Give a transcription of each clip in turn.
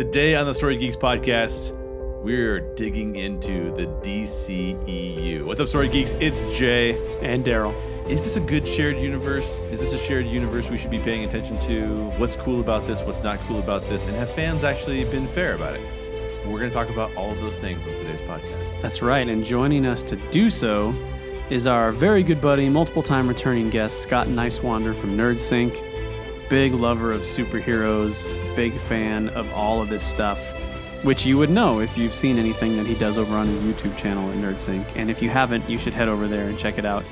Today on the Story Geeks podcast, we're digging into the DCEU. What's up, Story Geeks? It's Jay. And Daryl. Is this a good shared universe? Is this a shared universe we should be paying attention to? What's cool about this? What's not cool about this? And have fans actually been fair about it? We're going to talk about all of those things on today's podcast. That's right. And joining us to do so is our very good buddy, multiple time returning guest, Scott Niswander from NerdSync. Big lover of superheroes, big fan of all of this stuff, which you would know if you've seen anything that he does over on his YouTube channel at NerdSync. And if you haven't, you should head over there and check it out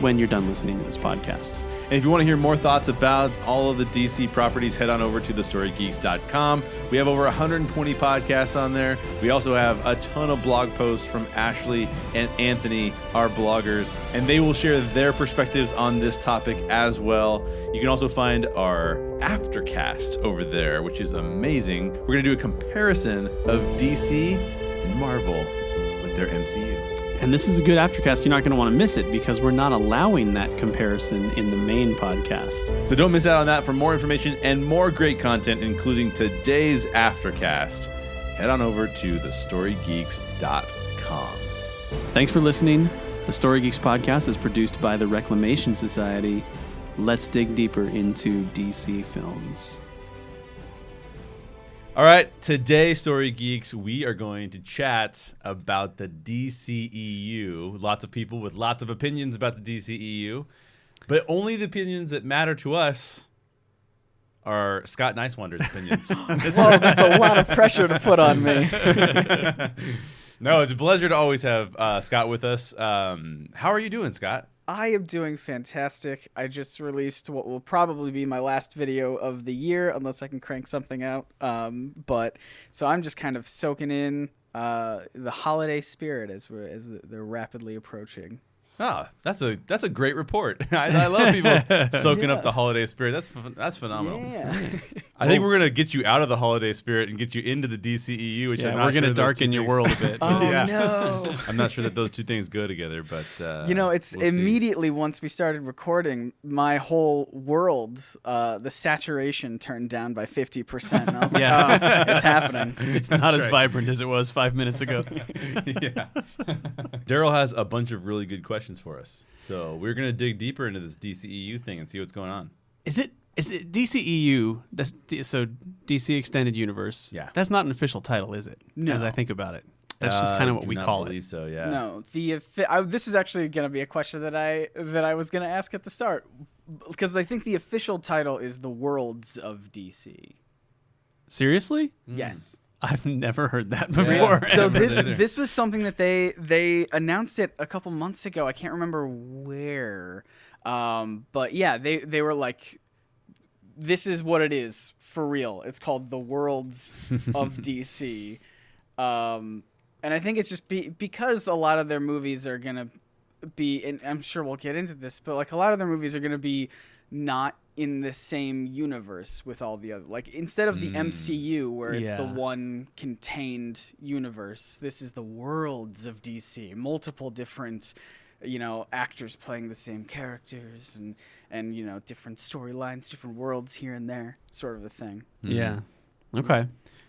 when you're done listening to this podcast. And if you want to hear more thoughts about all of the DC properties, head on over to thestorygeeks.com. We have over 120 podcasts on there. We also have a ton of blog posts from Ashley and Anthony, our bloggers, and they will share their perspectives on this topic as well. You can also find our aftercast over there, which is amazing. We're going to do a comparison of DC and Marvel with their MCU. And this is a good aftercast. You're not going to want to miss it because we're not allowing that comparison in the main podcast. So don't miss out on that. For more information and more great content, including today's aftercast, head on over to thestorygeeks.com. Thanks for listening. The Story Geeks podcast is produced by the Reclamation Society. Let's dig deeper into DC films. All right, today, Story Geeks, we are going to chat about the DCEU. Lots of people with lots of opinions about the DCEU, but only the opinions that matter to us are Scott Niswander's opinions. Whoa, that's a lot of pressure to put on me. no, it's a pleasure to always have uh, Scott with us. Um, how are you doing, Scott? I am doing fantastic. I just released what will probably be my last video of the year, unless I can crank something out. Um, but so I'm just kind of soaking in uh, the holiday spirit as we're as they're rapidly approaching. Ah, that's a that's a great report. I, I love people soaking Yeah. up the holiday spirit. That's that's phenomenal. Yeah. I think we're gonna get you out of the holiday spirit and get you into the DCEU, which Yeah, I'm not we're going to sure those two darken your things- world a bit. oh Yeah. no. I'm not sure that those two things go together, but uh, You know, it's we'll see. immediately once we started recording, my whole world, uh, the saturation turned down by 50%. And I was like, Yeah. oh, it's happening. It's not as right. vibrant as it was five minutes ago. yeah. Daryl has a bunch of really good questions for us, so we're gonna dig deeper into this DCEU thing and see what's going on. Is it is it DCEU? That's D- so DC Extended Universe. Yeah. that's not an official title, is it? No. As I think about it, that's just Uh, kind of what do we not call believe it. So yeah. No, the I, this is actually going to be a question that I that I was going to ask at the start because I think the official title is the Worlds of DC. Seriously, Yes. I've never heard that Yeah. before. So this this was something that they they announced it a couple months ago. I can't remember where, um, but yeah, they they were like, "This is what it is for real." It's called the Worlds of DC, um, and I think it's just be, because a lot of their movies are gonna be, and I'm sure we'll get into this, but like a lot of their movies are gonna be not in the same universe with all the other like instead of the Mm. MCU where it's the one contained universe this is the worlds of DC multiple different you know actors playing the same characters and and you know different storylines different worlds here and there sort of a thing Yeah. Okay.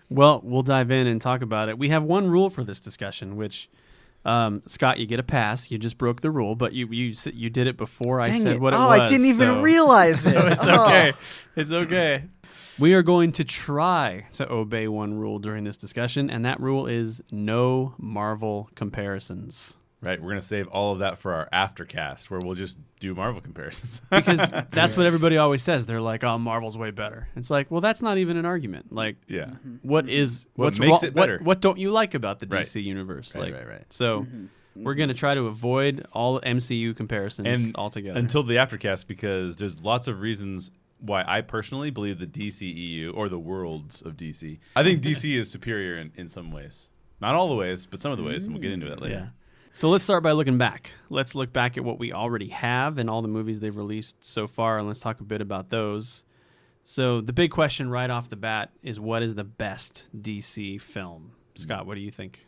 Well, we'll dive in and talk about it. We have one rule for this discussion, which um, Scott, you get a pass. You just broke the rule, but you you s- you did it before I Dang said it. what it oh was. Oh, I didn't even so- realize it So it's Oh. okay. It's okay. We are going to try to obey one rule during this discussion, and that rule is no Marvel comparisons. Right. We're gonna save all of that for our aftercast, where we'll just do Marvel comparisons. Because that's what everybody always says. They're like, "Oh, Marvel's way better." It's like, well, that's not even an argument. Like, yeah. Mm-hmm. Mm-hmm. what is What what's makes wrong- it what- better? What, don't you like about the Right. DC universe? Right, like, right, right. So mm-hmm. we're gonna try to avoid all MCU comparisons and altogether. until the aftercast because there's lots of reasons why I personally believe the DCEU or the worlds of DC. I think DC is superior in, in some ways. Not all the ways, but some of the ways, and we'll get into that later. Yeah. So let's start by looking back. Let's look back at what we already have and all the movies they've released so far, and let's talk a bit about those. So the big question right off the bat is what is the best DC film? Scott, what do you think?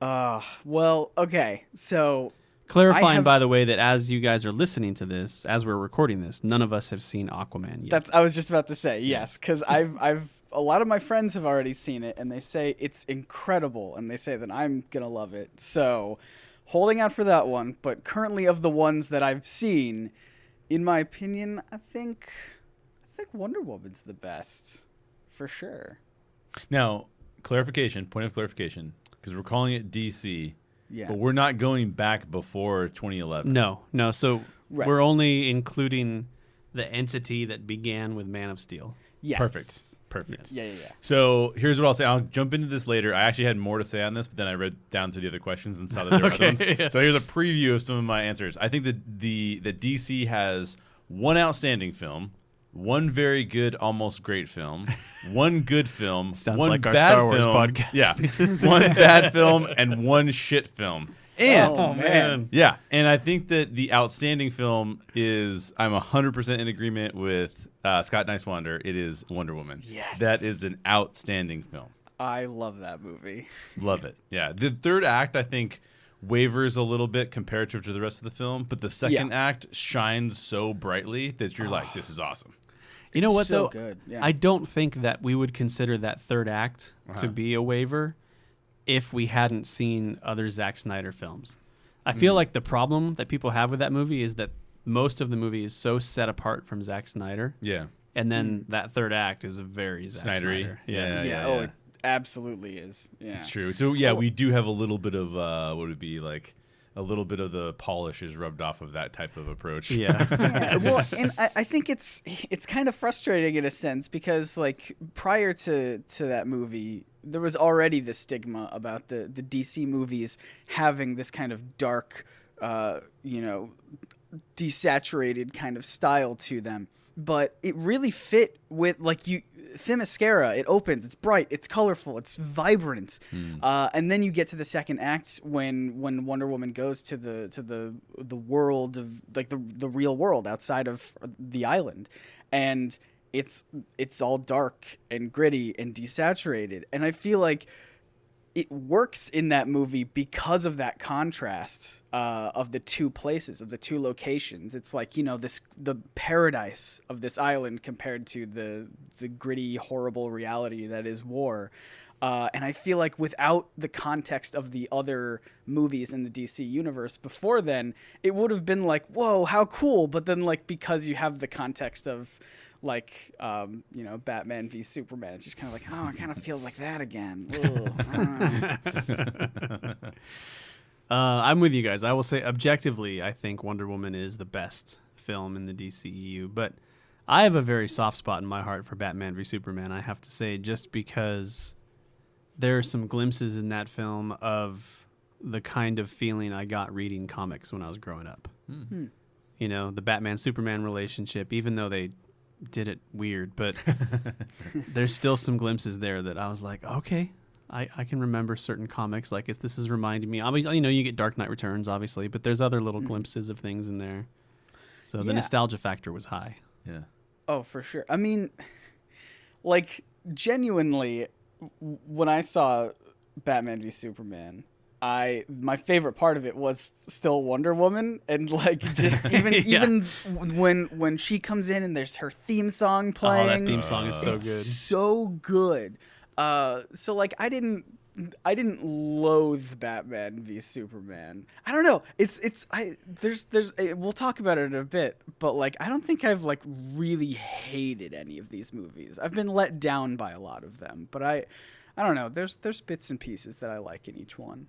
Uh, well, okay. So Clarifying, have- by the way, that as you guys are listening to this, as we're recording this, none of us have seen Aquaman yet. That's I was just about to say yes, because I've I've a lot of my friends have already seen it and they say it's incredible and they say that I'm gonna love it. So, holding out for that one. But currently, of the ones that I've seen, in my opinion, I think I think Wonder Woman's the best, for sure. Now, clarification, point of clarification, because we're calling it DC, Yeah. but we're not going back before 2011. no, no. So Right. we're only including the entity that began with Man of Steel. Yes. Perfect. Perfect. Yeah, yeah, yeah. So here's what I'll say. I'll jump into this later. I actually had more to say on this, but then I read down to the other questions and saw that there were Okay, other ones. yeah. So here's a preview of some of my answers. I think that the that DC has one outstanding film, one very good, almost great film, one good film, Sounds one like our bad Star Wars film, podcast. Yeah, one bad film and one shit film. And Oh, man. yeah, and I think that the outstanding film is I'm 100% in agreement with uh, Scott Niswander. It is Wonder Woman. Yes. That is an outstanding film. I love that movie. Love it. Yeah. The third act I think wavers a little bit comparative to the rest of the film, but the second Yeah. act shines so brightly that you're like this is awesome. You know It's what so though? good, yeah. I don't think that we would consider that third act Uh-huh. to be a waiver if we hadn't seen other Zack Snyder films. I feel Hmm. like the problem that people have with that movie is that most of the movie is so set apart from Zack Snyder, Yeah. and then that third act is a very Zack Snydery. Snyder. Yeah, yeah, oh, it absolutely is. Yeah. It's true. So yeah, Oh. we do have a little bit of uh what would it be like a little bit of the polish is rubbed off of that type of approach. yeah. yeah, well, and I, I think it's it's kind of frustrating in a sense because like prior to to that movie, there was already the stigma about the the DC movies having this kind of dark, uh, you know, desaturated kind of style to them. But it really fit with like you Themyscira. It opens. It's bright. It's colorful. It's vibrant. Uh, and then you get to the second act when when Wonder Woman goes to the to the the world of like the the real world outside of the island, and it's it's all dark and gritty and desaturated. And I feel like it works in that movie because of that contrast uh, of the two places of the two locations it's like you know this the paradise of this island compared to the the gritty horrible reality that is war uh, and I feel like without the context of the other movies in the DC universe before then, it would have been like, whoa, how cool. But then, like, because you have the context of, like, um, you know, Batman v Superman, it's just kind of like, oh, it kind of feels like that again. uh, I'm with you guys. I will say objectively, I think Wonder Woman is the best film in the DCEU, but I have a very soft spot in my heart for Batman v Superman. I have to say, just because there are some glimpses in that film of the kind of feeling I got reading comics when I was growing up. Hmm. You know, the Batman Superman relationship, even though they did it weird, but there's still some glimpses there that I was like, okay, I, I can remember certain comics like if this is reminding me. Obviously, you know, you get Dark Knight Returns, obviously, but there's other little mm-hmm. glimpses of things in there. So the Yeah. nostalgia factor was high. Yeah. Oh, for sure. I mean, like genuinely, when I saw Batman v Superman, I my favorite part of it was still Wonder Woman, and like just even Yeah. even when when she comes in and there's her theme song playing. Oh, that theme song is so good. so good. Uh, so like I didn't. I didn't loathe Batman v Superman. I don't know. It's it's I there's there's eh, we'll talk about it in a bit, but like I don't think I've like really hated any of these movies. I've been let down by a lot of them, but I I don't know. There's there's bits and pieces that I like in each one.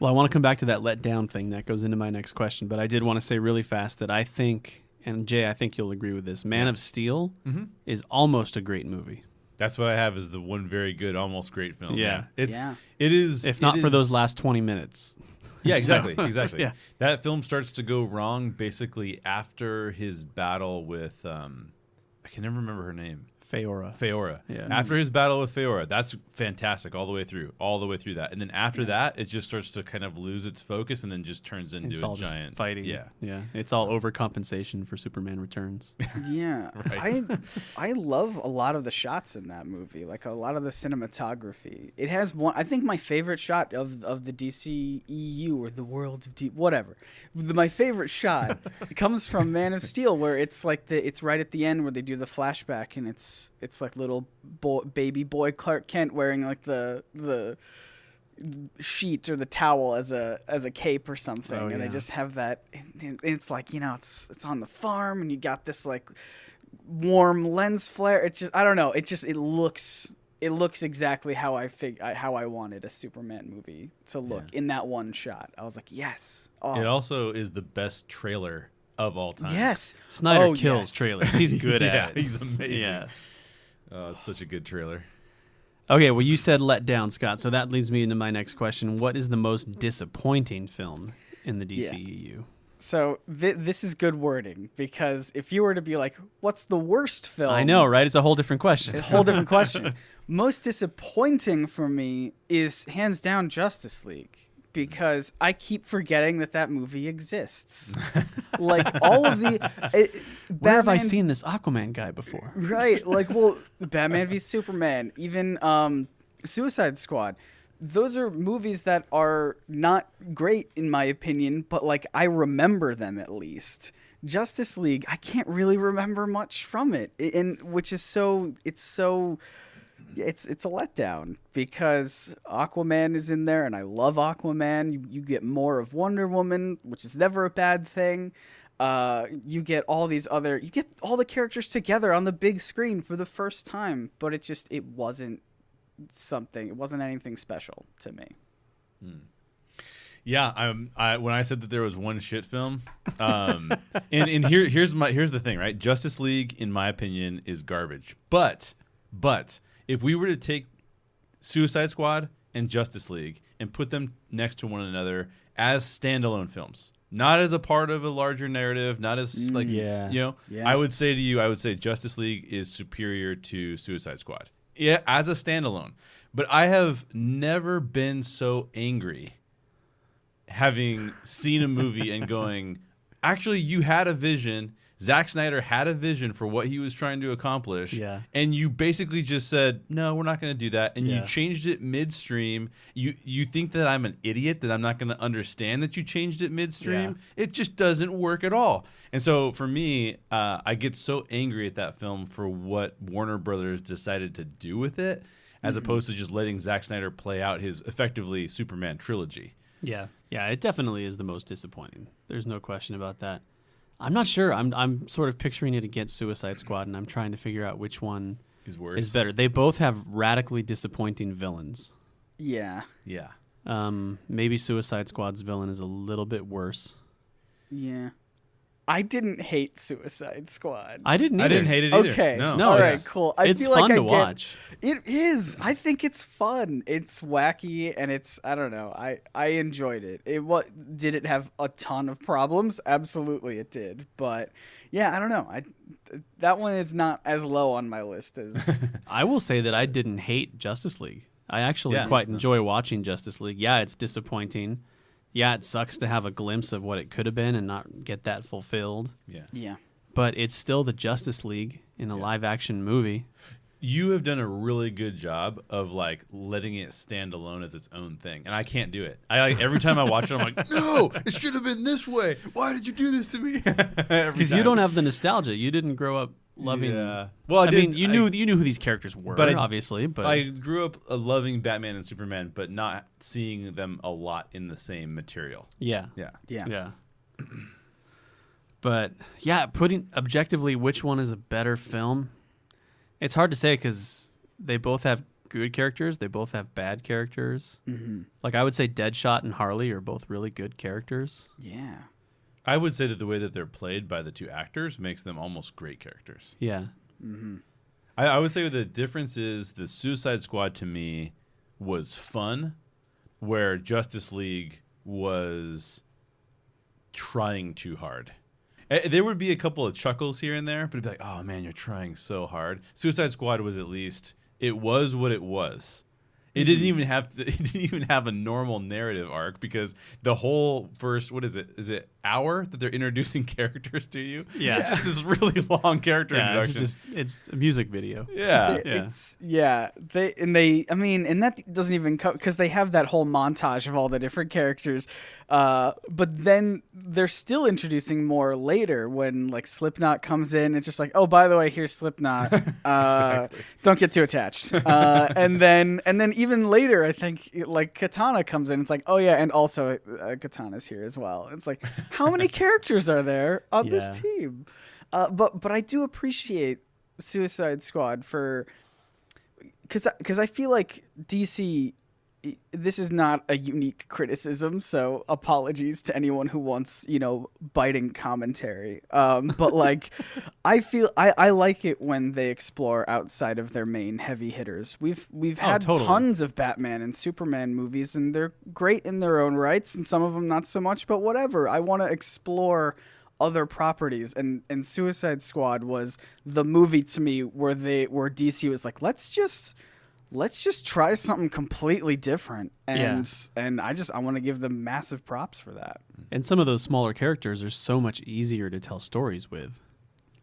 Well, I want to come back to that let down thing that goes into my next question, but I did want to say really fast that I think, and Jay, I think you'll agree with this. Man of Steel Mm-hmm. is almost a great movie, That's what I have is the one very good, almost great film. Yeah. It's Yeah. it is if not it for those last 20 minutes. Yeah, So- exactly, exactly. Yeah. That film starts to go wrong basically after his battle with um I can never remember her name. Faora. Faora. Yeah. After his battle with Faora, that's fantastic all the way through, all the way through that. And then after that, it just starts to kind of lose its focus and then just turns into It's a just giant fighting. Yeah. yeah. It's all overcompensation for Superman Returns. Yeah, Right. I I love a lot of the shots in that movie, like a lot of the cinematography. It has one. I think my favorite shot of of the DCEU or the world of D, whatever. The, my favorite shot comes from Man of Steel, where it's like the it's right at the end where they do the flashback, and it's it's like little boy, baby boy Clark Kent wearing like the the sheet or the towel as a as a cape or something Oh, and they just have that and it's like you know it's it's on the farm and you got this like warm lens flare it's just i don't know it just it looks it looks exactly how i fig how i wanted a superman movie to look in that one shot i was like yes oh It also is the best trailer of all time. yes Snyder Oh, kills yes. trailers. He's good Yeah, at it. he's amazing. Yeah. Oh, it's such a good trailer. Okay, well, you said let down, Scott. So that leads me into my next question. What is the most disappointing film in the Yeah. So th- this is good wording because if you were to be like what's the worst film I know, right? It's a whole different question. It's a whole different question. Most disappointing for me is hands down Justice League because I keep forgetting that that movie exists. like all of the it, Where have I seen this Aquaman guy before? Right, like well, Batman v Superman, even um, Suicide Squad. Those are movies that are not great in my opinion, but like I remember them at least. Justice League, I can't really remember much from it, and which is so it's so it's it's a letdown because Aquaman is in there and I love Aquaman. You, you get more of Wonder Woman, which is never a bad thing. Uh, you get all these other you get all the characters together on the big screen for the first time, but it just it wasn't something. It wasn't anything special to me. Yeah, I'm. I when I said that there was one shit film, um, and and here here's my here's the thing, right? Justice League, in my opinion, is garbage. But but if we were to take Suicide Squad and Justice League and put them next to one another as standalone films, not as a part of a larger narrative, not as mm, like yeah. you know, Yeah. I would say to you, I would say Justice League is superior to Suicide Squad. Yeah, as a standalone. But I have never been so angry having seen a movie and going, actually, you had a vision. Zack Snyder had a vision for what he was trying to accomplish. Yeah. And you basically just said, no, we're not going to do that. And Yeah. you changed it midstream. You you think that I'm an idiot, that I'm not going to understand that you changed it midstream? It just doesn't work at all. And so for me, uh, I get so angry at that film for what Warner Brothers decided to do with it, as opposed to just letting Zack Snyder play out his effectively Superman trilogy. Yeah, yeah, it definitely is the most disappointing. There's no question about that. I'm not sure. I'm I'm sort of picturing it against Suicide Squad, and I'm trying to figure out which one Is worse. is better. They both have radically disappointing villains. Yeah. Yeah. Um, maybe Suicide Squad's villain is a little bit worse. Yeah. I didn't hate Suicide Squad. I didn't. I didn't hate it either. Okay. No. No, All it's- right, cool. I it's feel fun like I to get- watch. It is. I think it's fun. It's wacky and it's I don't know. I I enjoyed it. It what did it have a ton of problems? Absolutely it did. But yeah, I don't know. I that one is not as low on my list as I will say that I didn't hate Justice League. I actually Yeah. quite enjoy watching Justice League. Yeah, it's disappointing. Yeah, it sucks to have a glimpse of what it could have been and not get that fulfilled. Yeah. Yeah. But it's still the Justice League in a live action movie. You have done a really good job of like letting it stand alone as its own thing, and I can't do it. I like every time I watch it, I'm like, no, it should have been this way. Why did you do this to me? Because you don't have the nostalgia. You didn't grow up loving. Yeah. Well, I I, mean, you I- knew you knew who these characters were, But I- obviously. But I grew up uh, loving Batman and Superman, but not seeing them a lot in the same material. yeah, Yeah. Yeah. yeah. but yeah, putting objectively, which one is a better film? It's hard to say because they both have good characters. They both have bad characters. Mm-hmm. Like I would say, Deadshot and Harley are both really good characters. Yeah. I would say that the way that they're played by the two actors makes them almost great characters. Yeah, Mm-hmm. I, I would say the difference is the Suicide Squad to me was fun, where Justice League was trying too hard. Eh, There would be a couple of chuckles here and there, but it'd be like, "Oh man, you're trying so hard." Suicide Squad was at least it was what it was. It didn't even have to, it didn't even have a normal narrative arc because the whole first what is it is it hour that they're introducing characters to you? Yeah. it's just this really long character Yeah, it's just it's a music video. yeah, It- yeah. It's yeah. They and they. I mean, and that doesn't even come because they have that whole montage of all the different characters. Uh, but then they're still introducing more later when like Slipknot comes in. It's just like, oh, by the way, here's Slipknot. Uh, Don't get too attached. Uh, and then and then even later, I think like Katana comes in. It's like, oh yeah, and also uh, Katana's here as well. It's like, how many characters are there on Yeah. this team? Uh, but but I do appreciate Suicide Squad for because because I feel like DC. This is not a unique criticism, so apologies to anyone who wants, you know, biting commentary. Um, but like, I feel I, I like it when they explore outside of their main heavy hitters. We've we've Oh, had totally. tons of Batman and Superman movies, and they're great in their own rights, and some of them not so much. But whatever, I want to explore other properties and and Suicide Squad was the movie to me where they where DC was like let's just let's just try something completely different and and I just I want to give them massive props for that. And some of those smaller characters are so much easier to tell stories with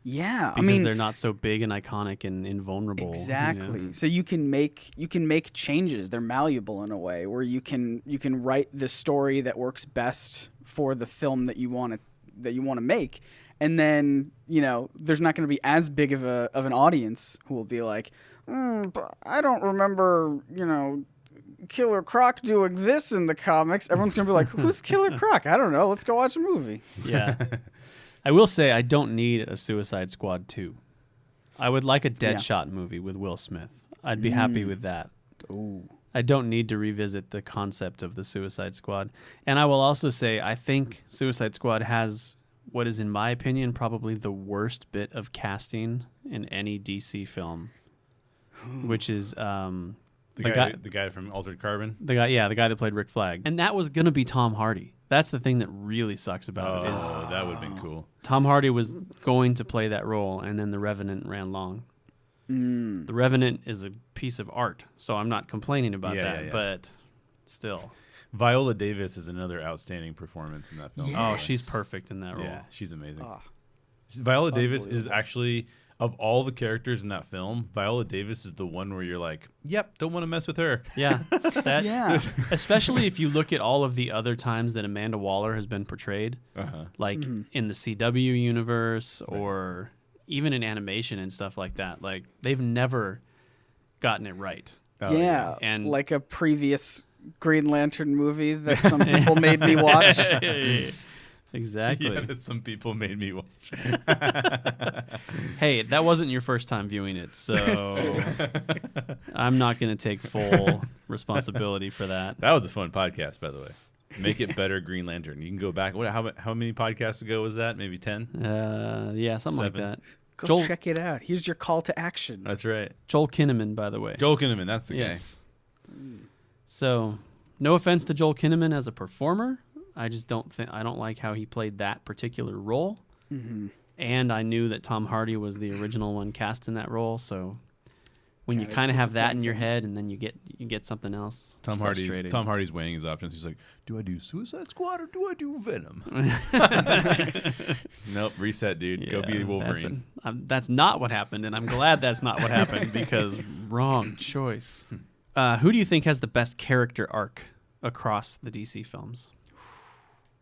Yeah, I because mean they're not so big and iconic and invulnerable. you know? Exactly. So you can make you can make changes. They're malleable in a way where you can you can write the story that works best for the film that you want to that you want to make. And then, you know, there's not going to be as big of a of an audience who will be like, mm, but I don't remember, you know, Killer Croc doing this in the comics. Everyone's going to be like, "Who's Killer Croc? I don't know. Let's go watch a movie." Yeah. I will say I don't need a Suicide Squad 2. I would like a Deadshot movie with Will Smith. I'd be happy with that. Ooh. I don't need to revisit the concept of the Suicide Squad. And I will also say I think Suicide Squad has what is in my opinion probably the worst bit of casting in any DC film, which is um the, the guy, guy- the guy from Altered Carbon. the guy yeah, the guy that played Rick Flag. And that was going to be Tom Hardy. That's the thing that really sucks about it is Oh, that would have been cool. Tom Hardy was going to play that role, and then The Revenant ran long. Mm. The Revenant is a piece of art, so I'm not complaining about Yeah, that, yeah, yeah. but still. Viola Davis is another outstanding performance in that film. Yeah. Oh, she's perfect in that role. Yeah, she's amazing. Ah. Viola Davis is actually of all the characters in that film, Viola Davis is the one where you're like, "Yep, don't want to mess with her." Yeah. That, Yeah. Especially if you look at all of the other times that Amanda Waller has been portrayed, Uh-huh. like Mm-hmm. in the CW universe or even in animation and stuff like that. Like, they've never gotten it right. Oh, yeah, And- like a previous Green Lantern movie that some people made me watch. Exactly. Yeah, that some people made me watch. Hey, that wasn't your first time viewing it, so I'm not going to take full responsibility for that. That was a fun podcast, by the way. Make it better, Green Lantern. You can go back. What? How, how many podcasts ago was that? Maybe ten. Uh, yeah, something Seven. like that. Go Joel- check it out. Here's your call to action. That's right. Joel Kinnaman, by the way. Joel Kinnaman. That's the yes. So, no offense to Joel Kinnaman as a performer, I just don't think I don't like how he played that particular role. Mm-hmm. And I knew that Tom Hardy was the original one cast in that role, so when you Kinda kind of have that in your head and then you get you get something else, it's Tom Hardy's frustrating. Tom Hardy's weighing his options. He's like, "Do I do Suicide Squad or do I do Venom?" nope, reset, dude. Go be Wolverine. That's, a- um, that's not what happened, and I'm glad that's not what happened because wrong choice. Uh, who do you think has the best character arc across the DC films?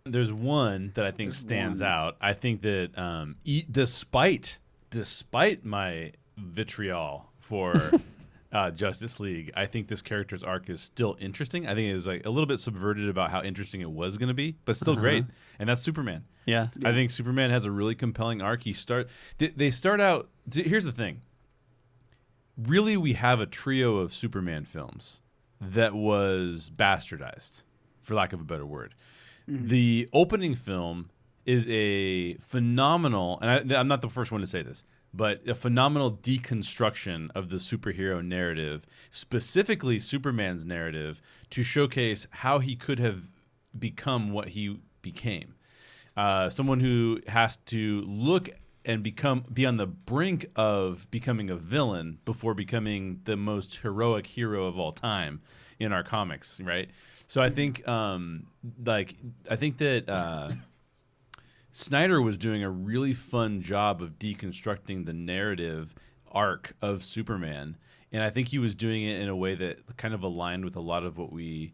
There's one that I think There's stands one. out. I think that um, e- despite despite my vitriol for uh, Justice League, I think this character's arc is still interesting. I think it was like a little bit subverted about how interesting it was going to be, but still Uh-huh. great. And that's Superman. Yeah, I think Superman has a really compelling arc. He start they, they start out. Here's the thing. Really, we have a trio of Superman films that was bastardized, for lack of a better word. The opening film is a phenomenal, and I, I'm not the first one to say this, but a phenomenal deconstruction of the superhero narrative, specifically Superman's narrative, to showcase how he could have become what he became. uh, someone who has to look and become be on the brink of becoming a villain before becoming the most heroic hero of all time in our comics, right? So I think um, like I think that uh, Snyder was doing a really fun job of deconstructing the narrative arc of Superman, and I think he was doing it in a way that kind of aligned with a lot of what we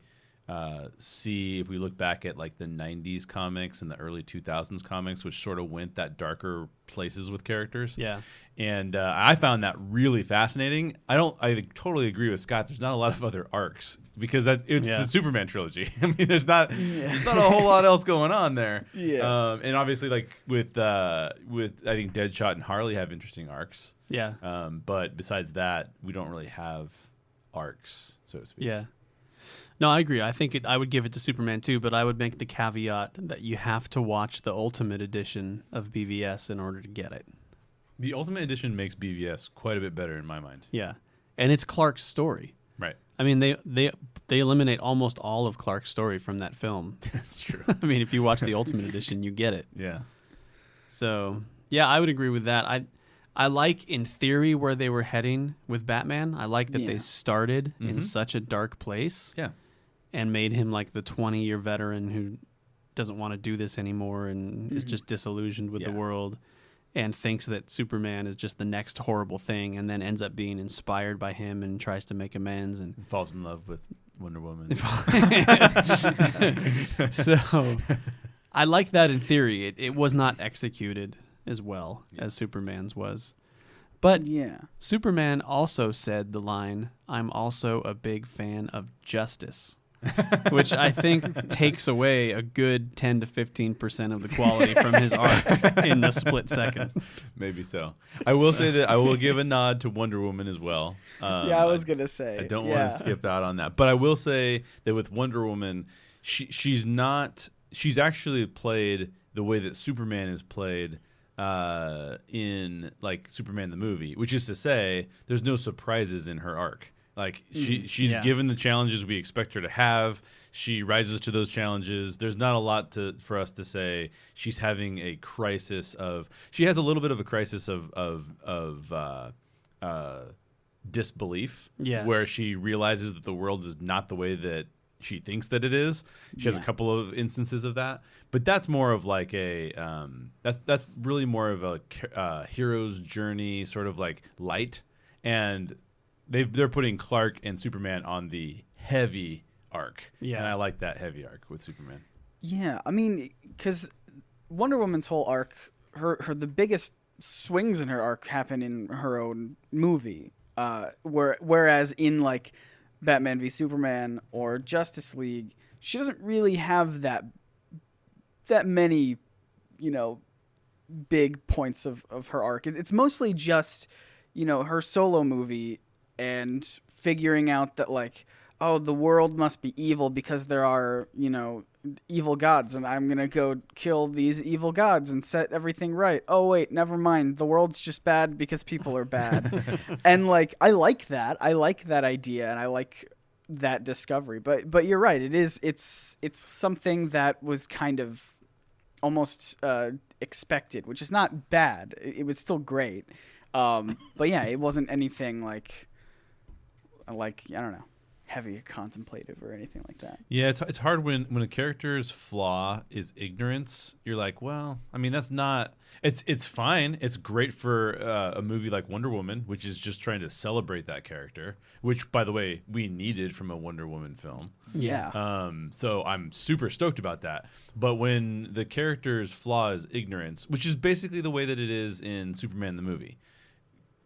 uh, see if we look back at like the 90s comics and the early 2000s comics which sort of went that darker places with characters Yeah. and uh, i found that really fascinating i don't i totally agree with scott there's not a lot of other arcs because that it's Yeah. the superman trilogy i mean there's not there's not a whole lot else going on there Yeah. um, and obviously like with uh with i think deadshot and harley have interesting arcs Yeah. um, but besides that we don't really have arcs so to speak Yeah. No, I agree. I think it, I would give it to Superman too, but I would make the caveat that you have to watch the Ultimate Edition of BVS in order to get it. the ultimate edition makes bvs quite a bit better in my mind Yeah, and it's Clark's story. right I mean, they they they eliminate almost all of Clark's story from that film. that's true I mean, if you watch the Ultimate Edition, you get it. yeah So yeah, I would agree with that. I I like in theory where they were heading with Batman. I like that Yeah. they started in Mhm. such a dark place yeah and made him like the 20 year veteran who doesn't want to do this anymore and is Mhm. just disillusioned with the world and thinks that Superman is just the next horrible thing and then ends up being inspired by him and tries to make amends and falls in love with Wonder Woman. so I like that in theory. It, it was not executed as well Yeah. as Superman's was. But Yeah. Superman also said the line, I'm also a big fan of justice. which I think takes away a good 10 to 15% of the quality from his arc in the split second. Maybe so. I will say that I will give a nod to Wonder Woman as well. Um, yeah, I was gonna say. I don't yeah. want to skip out on that, but I will say that with Wonder Woman, she she's not. She's actually played the way that Superman is played uh, in like Superman the movie, which is to say, there's no surprises in her arc. Like she she's Yeah. given the challenges we expect her to have. She rises to those challenges. There's not a lot to for us to say. She's having a crisis of. She has a little bit of a crisis of of of. Uh, uh, disbelief Yeah. where she realizes that the world is not the way that she thinks that it is. She has a couple of instances of that, but that's more of like a um, that's that's really more of a uh, hero's journey, sort of like light, and they they're putting Clark and Superman on the heavy arc. Yeah. and I like that heavy arc with Superman. Yeah, I mean, because Wonder Woman's whole arc, her her the biggest swings in her arc happen in her own movie. Uh, where whereas in like Batman v Superman or Justice League, she doesn't really have that that many, you know, big points of of her arc. It's mostly just, you know, her solo movie and figuring out that like oh the world must be evil because there are you know evil gods and i'm gonna go kill these evil gods and set everything right. Oh wait never mind. The world's just bad because people are bad. And like i like that. I like that idea and i like that discovery. But but you're right. It is it's it's something that was kind of almost uh expected which is not bad. It, it was still great. Um but yeah it wasn't anything like like I don't know, heavy contemplative or anything like that. Yeah, it's it's hard when when a character's flaw is ignorance. You're like, well, I mean, that's not. It's it's fine. It's great for uh, a movie like Wonder Woman, which is just trying to celebrate that character. Which, by the way, we needed from a Wonder Woman film. Yeah. Um, so I'm super stoked about that. But when the character's flaw is ignorance, which is basically the way that it is in Superman the movie,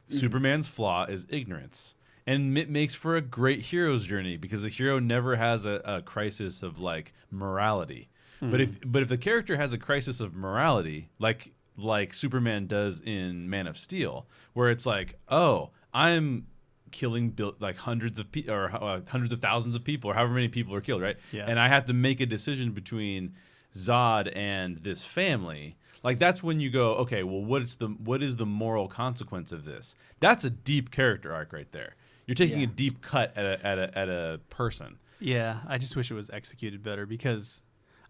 Superman's flaw is ignorance. And it makes for a great hero's journey because the hero never has a, a crisis of like morality. But if but if the character has a crisis of morality, like like Superman does in Man of Steel, where it's like, oh, I'm killing bil- like hundreds of people or uh, hundreds of thousands of people or however many people are killed, right? Yeah. And I have to make a decision between Zod and this family. Like that's when you go, okay, well, what's the what is the moral consequence of this? That's a deep character arc right there. You're taking Yeah. a deep cut at a, at a at a person. Yeah, I just wish it was executed better because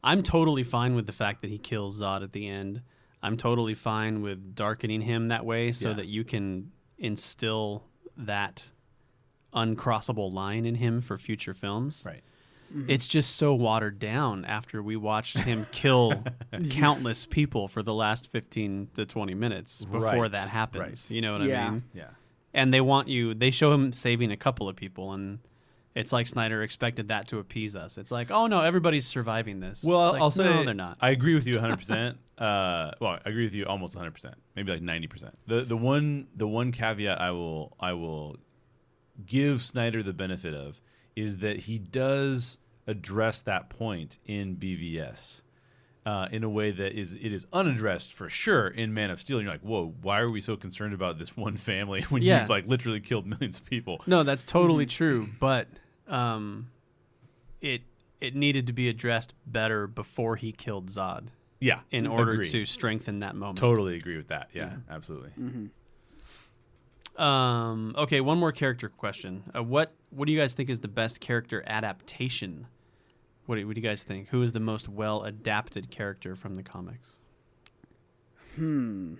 I'm totally fine with the fact that he kills Zod at the end. I'm totally fine with darkening him that way so Yeah. that you can instill that uncrossable line in him for future films. Right. Mm-hmm. It's just so watered down after we watched him kill countless people for the last 15 to 20 minutes before Right, that happens. right. You know what Yeah. I mean? Yeah. And they want you, they show him saving a couple of people, and it's like Snyder expected that to appease us. It's like, oh no, everybody's surviving this. Well, I'll, like, I'll say no, they're not. I agree with you 100. percent Uh, well, I agree with you almost 100. percent Maybe like 90 percent. The the one the one caveat I will I will give Snyder the benefit of is that he does address that point in BVS. Uh, in a way that is it is unaddressed for sure in Man of Steel. And you're like, whoa, why are we so concerned about this one family when Yeah. you've like literally killed millions of people? No, that's totally Mm-hmm. true, but um, it it needed to be addressed better before he killed Zod Yeah, in order agree. to strengthen that moment. totally agree with that. Yeah, absolutely. Um, okay, one more character question. Uh, what what do you guys think is the best character adaptation? What do, what do you guys think? Who is the most well adapted character from the comics? Hmm.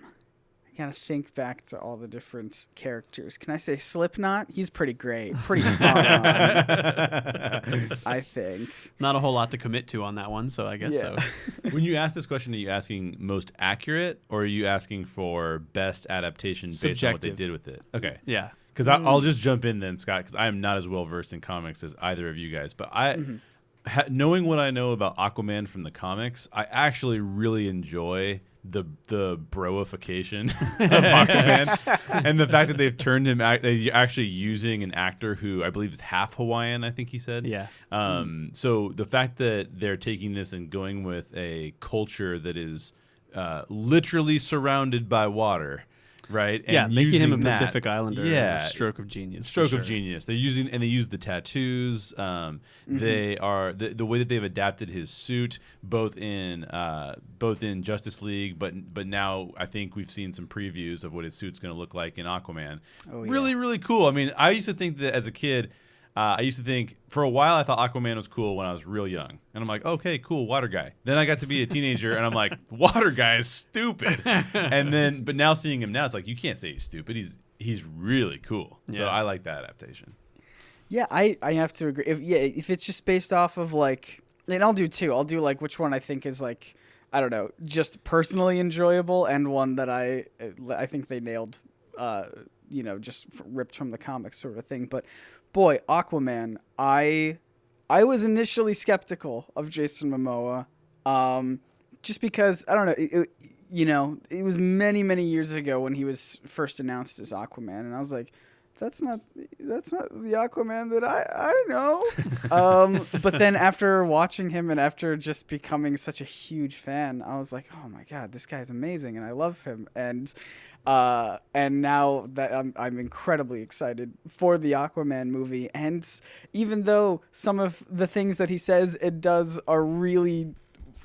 I gotta think back to all the different characters. Can I say Slipknot? He's pretty great, pretty spot on. I think. Not a whole lot to commit to on that one, so I guess Yeah. so. when you ask this question, are you asking most accurate or are you asking for best adaptation based on what they did with it? Okay. Yeah. Because I'll just jump in then, Scott, because I am not as well versed in comics as either of you guys. But I, ha- knowing what I know about Aquaman from the comics, I actually really enjoy the the broification of Aquaman, and the fact that they've turned him act- they're actually using an actor who I believe is half Hawaiian. I think he said. Yeah. Um, so the fact that they're taking this and going with a culture that is uh, literally surrounded by water, right? And yeah, making him a using that- Pacific Islander yeah, is a stroke of genius. for stroke of genius. They're using and they use the tattoos. Um, Mm-hmm. They are the, the way that they've adapted his suit, both in uh, both in Justice League, but but now I think we've seen some previews of what his suit's going to look like in Aquaman. Oh, yeah. Really, really cool. I mean, I used to think that as a kid. Uh, I used to think for a while I thought Aquaman was cool when I was real young, and I'm like, okay, cool, water guy. Then I got to be a teenager, and I'm like, water guy is stupid. and then, but now seeing him now, it's like you can't say he's stupid. He's he's really cool. So I like that adaptation. Yeah, I, I have to agree. If yeah, if it's just based off of like, and I'll do two. I'll do like which one I think is like, I don't know, just personally enjoyable, and one that I I think they nailed. Uh, you know, just ripped from the comics sort of thing. But boy, Aquaman, I I was initially skeptical of Jason Momoa, um, just because I don't know. It, it- you know, it was many many years ago when he was first announced as Aquaman, and I was like, that's not that's not the Aquaman that I I know. um, but then after watching him and after just becoming such a huge fan, I was like, oh my god, this guy's amazing, and I love him. And uh, and now that I'm I'm incredibly excited for the Aquaman movie. And even though some of the things that he says it does are really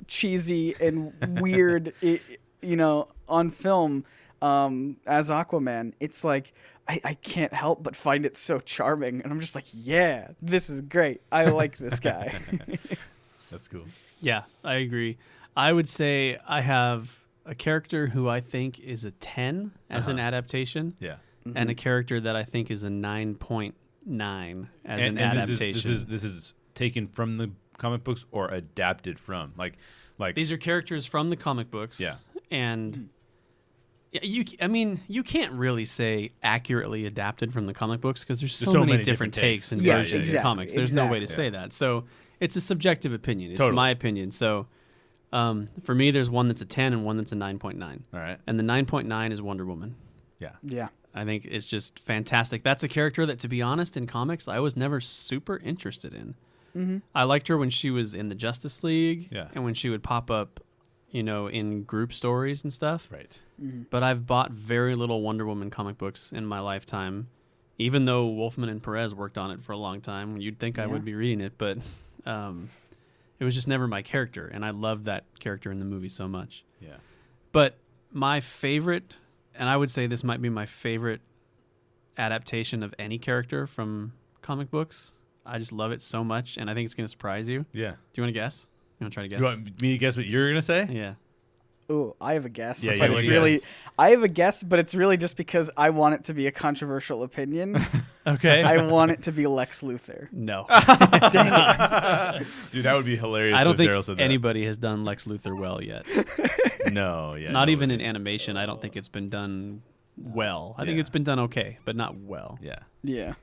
cheesy and weird, i you know, on film um, as Aquaman, it's like I, I can't help but find it so charming, and I'm just like, yeah, this is great. I like this guy. That's cool. Yeah, I agree. I would say I have a character who I think is a 10 as an Uh-huh. adaptation, Yeah. and a character that I think is a 9.9 as and, an and this is- adaptation. This is, this is taken from the comic books or adapted from like like These are characters from the comic books. Yeah. And yeah, you I mean, you can't really say accurately adapted from the comic books because there's so, There's so many, many different, different takes takes. and Yeah, versions exactly, of comics. There's no way to exactly. say that. So it's a subjective opinion. It's Totally. my opinion. So um, for me, there's one that's a 10 and one that's a 9.9. all right. And the 9.9 is Wonder Woman. Yeah. yeah. I think it's just fantastic. That's a character that, to be honest, in comics, I was never super interested in. Mm-hmm. I liked her when she was in the Justice League, Yeah. and when she would pop up, you know, in group stories and stuff. Right. But I've bought very little Wonder Woman comic books in my lifetime, even though Wolfman and Perez worked on it for a long time. You'd think I would be reading it, but um, it was just never my character, and I loved that character in the movie so much. Yeah. But my favorite, and I would say this might be my favorite adaptation of any character from comic books. I just love it so much, and I think it's going to surprise you. Yeah. Do you want to guess? You want to try to guess? You want me to guess what you're gonna say? yeah. Ooh, I have a guess. Yeah, but yeah, it's really guess? I have a guess, but it's really just because I want it to be a controversial opinion. Okay. I want it to be Lex Luthor. no. Dude, that would be hilarious. I don't if think Daryl said that. anybody has done Lex Luthor well yet. No, yeah, Not no. even in animation. I don't think it's been done well. I think it's been done okay, but not well. Yeah. Yeah.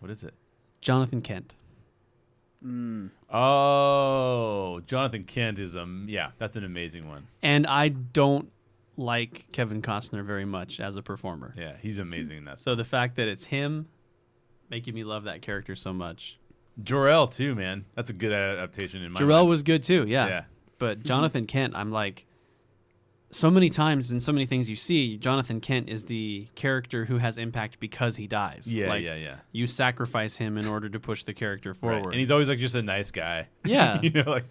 What is it? Jonathan Kent. Oh, Jonathan Kent is um yeah, that's an amazing one. And I don't like Kevin Costner very much as a performer. Yeah, he's amazing in that. So the fact that it's him making me love that character so much. Jor-El too, man. That's a good adaptation in my Jor-El mind. was good too, yeah. Yeah. But Jonathan Kent, I'm like, so many times in so many things you see, Jonathan Kent is the character who has impact because he dies. Yeah, like, yeah, yeah. You sacrifice him in order to push the character Right. forward. And he's always like just a nice guy. Yeah. you know, like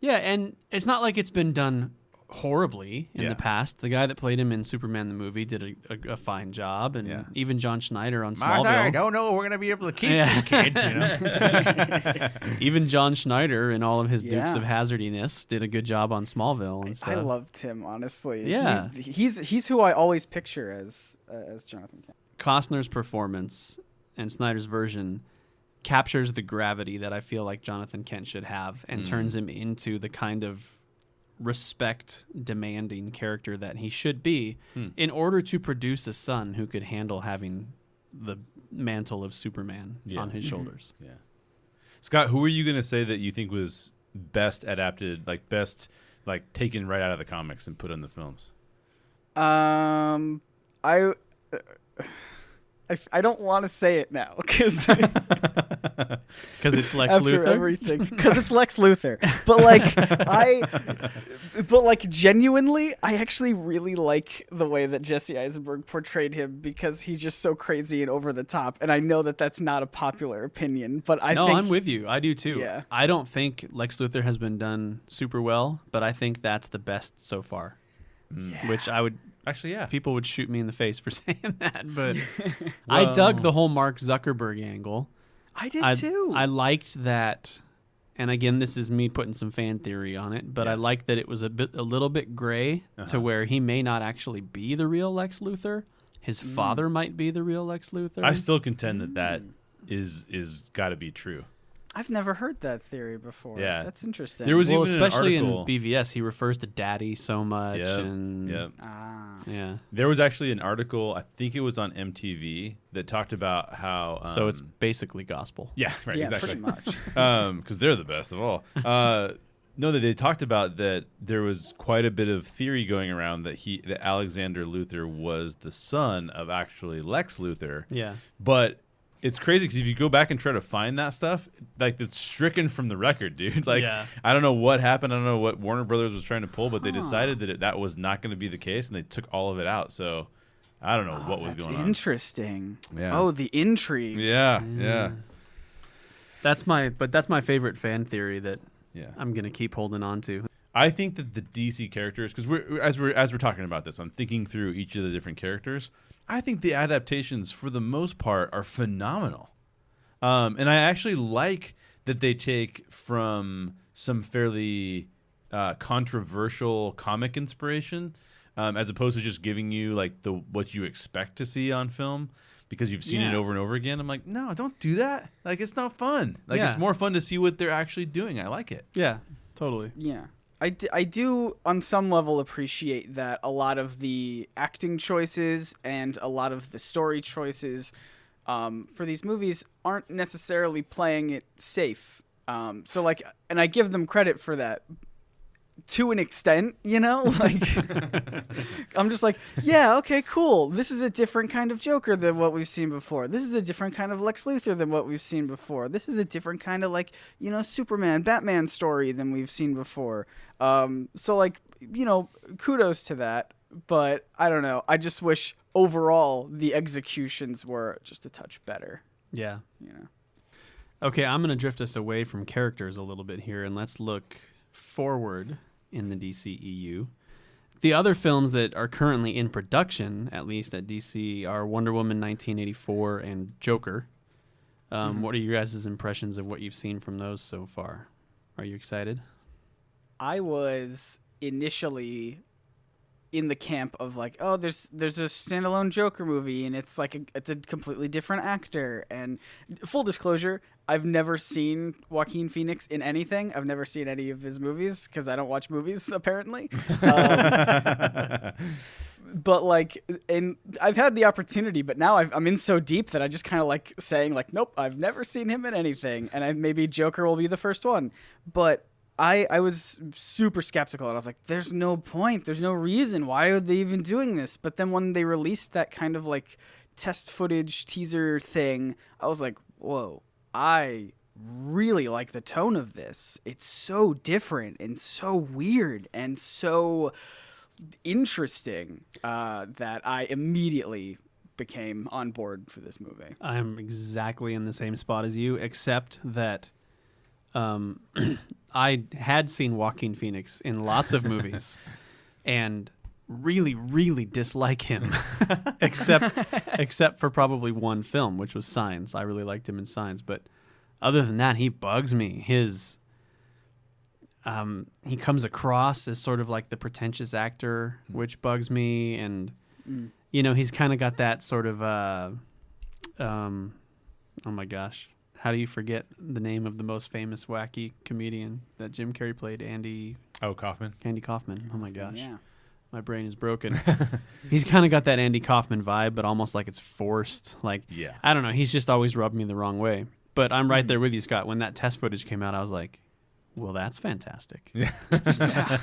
Yeah, and it's not like it's been done horribly in Yeah. the past. The guy that played him in Superman the movie did a, a, a fine job, and Yeah. even John Schneider on Smallville. I don't know we're gonna be able to keep Yeah. this kid. You know? Even John Schneider in all of his Dukes Yeah. of Hazardiness did a good job on Smallville and stuff. I loved him honestly. Yeah. He- he's he's who I always picture as uh, as Jonathan Kent. Costner's performance and Snyder's version captures the gravity that I feel like Jonathan Kent should have and turns him into the kind of respect demanding character that he should be hmm. in order to produce a son who could handle having the mantle of Superman Yeah. on his mm-hmm. shoulders. yeah. Scott, who are you gonna say that you think was best adapted, like best, like taken right out of the comics and put in the films? Um, I. Uh, I, I don't want to say it now because Because it's Lex after Luthor. everything because it's Lex Luthor. But like I, but like genuinely, I actually really like the way that Jesse Eisenberg portrayed him because he's just so crazy and over the top. And I know that that's not a popular opinion, but I no, think I'm with you. I do too. Yeah. I don't think Lex Luthor has been done super well, but I think that's the best so far. Mm. Which I would Actually, yeah. people would shoot me in the face for saying that, but I dug the whole Mark Zuckerberg angle. I did I, too. I liked that, and again, this is me putting some fan theory on it, but I Yeah. liked that it was a bit, a little bit gray Uh-huh. to where he may not actually be the real Lex Luthor. His father might be the real Lex Luthor. I still contend that that is is got to be true. I've never heard that theory before. Yeah. that's interesting. There was well, even an especially in BVS, he refers to Daddy so much, Yep, and Yep. ah. yeah. There was actually an article, I think it was on MTV, that talked about how. Um, so it's basically gospel. yeah, right, yeah, exactly. pretty much. because they're the best of all. Uh, no, that they talked about that there was quite a bit of theory going around that he that Alexander Luthor was the son of actually Lex Luthor. Yeah. But it's crazy because if you go back and try to find that stuff, like it's stricken from the record, dude. Like Yeah. I don't know what happened. I don't know what Warner Brothers was trying to pull, but they decided that it, that was not going to be the case, and they took all of it out. So I don't know oh, what was That's going on. interesting. Yeah. Oh, the intrigue. Yeah, mm. yeah, That's my, but that's my favorite fan theory that yeah. I'm gonna keep holding on to. I think that the DC characters, because we're as we're as we're talking about this, I'm thinking through each of the different characters. I think the adaptations, for the most part, are phenomenal, um, and I actually like that they take from some fairly uh, controversial comic inspiration, um, as opposed to just giving you like the what you expect to see on film. Because you've seen it over and over again, I'm like, no, don't do that. Like, it's not fun. Like, Yeah. it's more fun to see what they're actually doing. I like it. Yeah, totally. Yeah. I, d- I do, on some level, appreciate that a lot of the acting choices and a lot of the story choices um, for these movies aren't necessarily playing it safe. Um, so, like, and I give them credit for that to an extent, you know? Like, I'm just like, yeah, okay, cool. This is a different kind of Joker than what we've seen before. This is a different kind of Lex Luthor than what we've seen before. This is a different kind of, like, you know, Superman, Batman story than we've seen before. Um, so, like, you know, kudos to that. But I don't know. I just wish overall the executions were just a touch better, Yeah. you know? Okay, I'm gonna drift us away from characters a little bit here, and let's look forward in the DCEU. The other films that are currently in production, at least at DC, are Wonder Woman 1984 and Joker. Um, What are your guys' impressions of what you've seen from those so far? Are you excited? I was initially in the camp of like, oh, there's there's a standalone Joker movie, and it's like a, it's a completely different actor. And full disclosure, I've never seen Joaquin Phoenix in anything. I've never seen any of his movies because I don't watch movies apparently. Um, but like, and I've had the opportunity, but now I've, I'm in so deep that I just kind of like saying like, nope, I've never seen him in anything, and I, maybe Joker will be the first one. But I I was super skeptical, and I was like, there's no point, there's no reason, why are they even doing this? But then when they released that kind of like test footage teaser thing, I was like, whoa, I really like the tone of this. It's so different and so weird and so interesting uh, that I immediately became on board for this movie. I'm exactly in the same spot as you, except that um, I had seen Joaquin Phoenix in lots of movies and really, really dislike him, except except for probably one film, which was Signs. I really liked him in Signs, but other than that, he bugs me. His um, he comes across as sort of like the pretentious actor, which bugs me, and you know he's kind of got that sort of uh, um, oh my gosh, how do you forget the name of the most famous wacky comedian that Jim Carrey played? Andy Oh, Kaufman. Andy Kaufman. Oh my gosh, Yeah. My brain is broken. he's kind of got that Andy Kaufman vibe, but almost like it's forced. Like Yeah. I don't know. He's just always rubbed me the wrong way. But I'm right mm-hmm. there with you, Scott. When that test footage came out, I was like, "Well, that's fantastic." Yeah.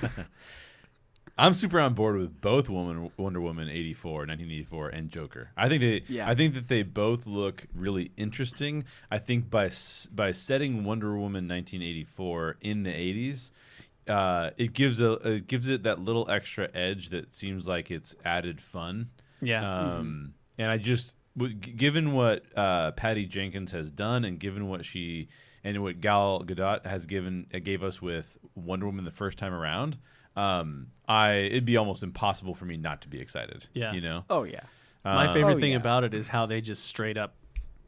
I'm super on board with both Woman, Wonder Woman 84, 1984, and Joker. I think they, Yeah. I think that they both look really interesting. I think by by setting Wonder Woman 1984 in the 80s, uh, it gives a it gives it that little extra edge that seems like it's added fun. Yeah. Um, And I just, w- g- given what uh, Patty Jenkins has done, and given what she and what Gal Gadot has given uh, gave us with Wonder Woman the first time around, um, I it'd be almost impossible for me not to be excited. Yeah. you know. Oh yeah. My Uh, favorite Oh, thing yeah. about it is how they just straight up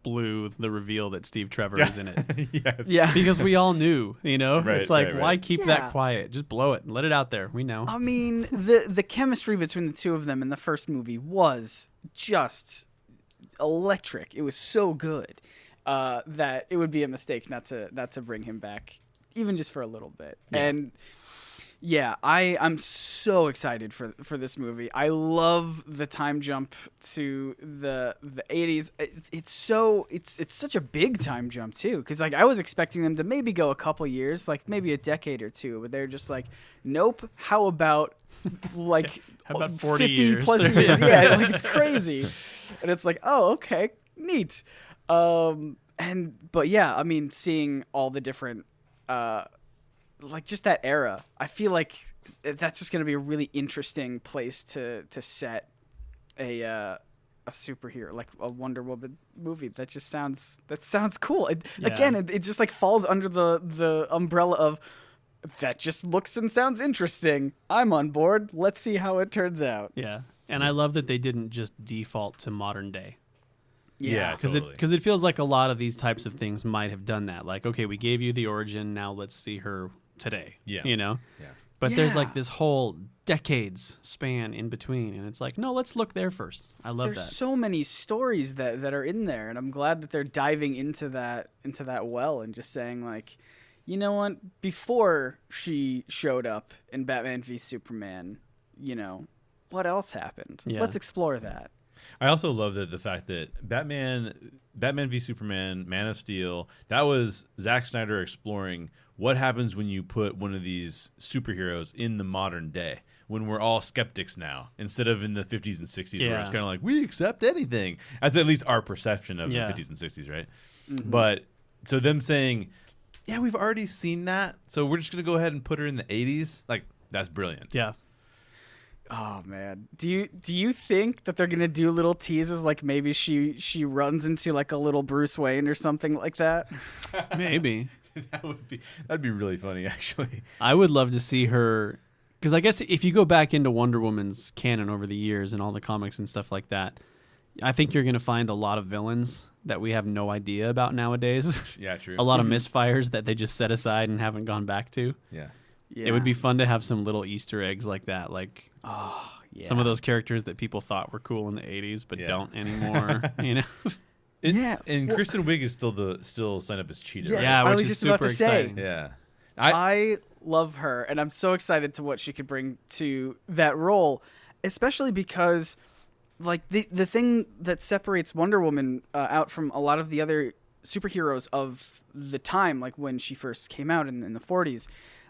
blew the reveal that Steve Trevor is in it. yeah, Yeah. because we all knew, you know? Right, it's like, right, right. why keep Yeah. that quiet? Just blow it and let it out there. We know. I mean, the the chemistry between the two of them in the first movie was just electric. It was so good uh, that it would be a mistake not to not to bring him back, even just for a little bit. And yeah, I I'm so excited for for this movie. I love the time jump to the the 80s. It, it's so it's it's such a big time jump too cuz like I was expecting them to maybe go a couple years, like maybe a decade or two, but they're just like nope, how about like How about 40 50 years? plus years? yeah, like it's crazy. And it's like, "Oh, okay. Neat." Um and but yeah, I mean seeing all the different uh like just that era. I feel like that's just going to be a really interesting place to to set a uh, a superhero like a Wonder Woman movie. That just sounds that sounds cool. It, Yeah. Again, it, it just like falls under the the umbrella of that just looks and sounds interesting. I'm on board. Let's see how it turns out. yeah. And I love that they didn't just default to modern day. Yeah, Because totally. it, cause it feels like a lot of these types of things might have done that. Like, okay, we gave you the origin. Now let's see her today. Yeah. You know? Yeah. But there's like this whole decades span in between. And it's like, no, let's look there first. I love There's that. so many stories that, that are in there, and I'm glad that they're diving into that into that well and just saying like, you know what? Before she showed up in Batman v Superman, you know, what else happened? Yeah. Let's explore that. I also love that the fact that Batman, Batman v Superman, Man of Steel, that was Zack Snyder exploring what happens when you put one of these superheroes in the modern day when we're all skeptics now instead of in the 50s and 60s where it's kind of like we accept anything. That's at least our perception of Yeah. the 50s and 60s, right? Mm-hmm. But so them saying, yeah, we've already seen that, so we're just gonna go ahead and put her in the 80s. Like that's brilliant. yeah. Oh man, do you do you think that they're gonna do little teases like maybe she she runs into like a little Bruce Wayne or something like that? Maybe. that would be that'd be really funny actually. I would love to see her because I guess if you go back into Wonder Woman's canon over the years and all the comics and stuff like that, I think you're going to find a lot of villains that we have no idea about nowadays. Yeah, true. a lot of mm-hmm. misfires that they just set aside and haven't gone back to. Yeah. Yeah. It would be fun to have some little Easter eggs like that, like Oh, yeah. some of those characters that people thought were cool in the '80s but Yeah. don't anymore. you know? It- Yeah, and well- Kristen Wiig is still the still signed up as Cheetah. Yes, right? Yeah, I which was is just about super to say. exciting. yeah. I, I love her, and I'm so excited to what she could bring to that role, especially because, like the the thing that separates Wonder Woman uh, out from a lot of the other superheroes of the time, like when she first came out in, in the 40s,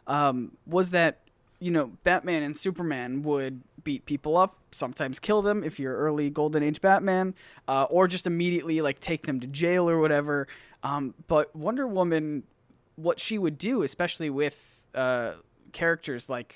um, was that you know Batman and Superman would beat people up, sometimes kill them if you're early Golden Age Batman, uh, or just immediately like take them to jail or whatever. Um, but Wonder Woman what she would do, especially with uh, characters like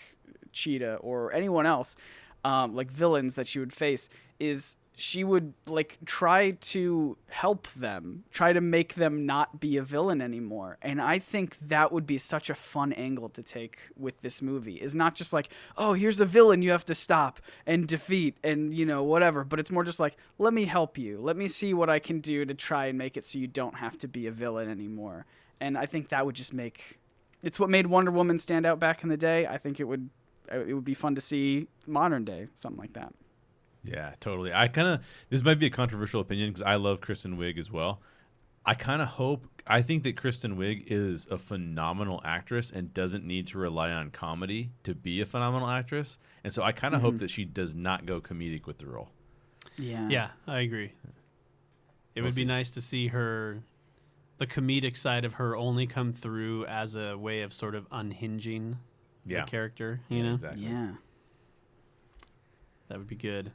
Cheetah or anyone else, um, like villains that she would face, is she would like try to help them, try to make them not be a villain anymore. And I think that would be such a fun angle to take with this movie. Is not just like, oh, here's a villain you have to stop and defeat and you know whatever, but it's more just like, let me help you. Let me see what I can do to try and make it so you don't have to be a villain anymore. And I think that would just make it's what made Wonder Woman stand out back in the day. I think it would it would be fun to see modern day something like that. Yeah, totally. I kind of this might be a controversial opinion because I love Kristen Wiig as well. I kind of hope I think that Kristen Wiig is a phenomenal actress and doesn't need to rely on comedy to be a phenomenal actress. And so I kind of hope mm-hmm. that she does not go comedic with the role. Yeah. Yeah, I agree. It We'll would be nice to see her, the comedic side of her, only come through as a way of sort of unhinging Yeah. the character. You know, exactly. Yeah. that would be good.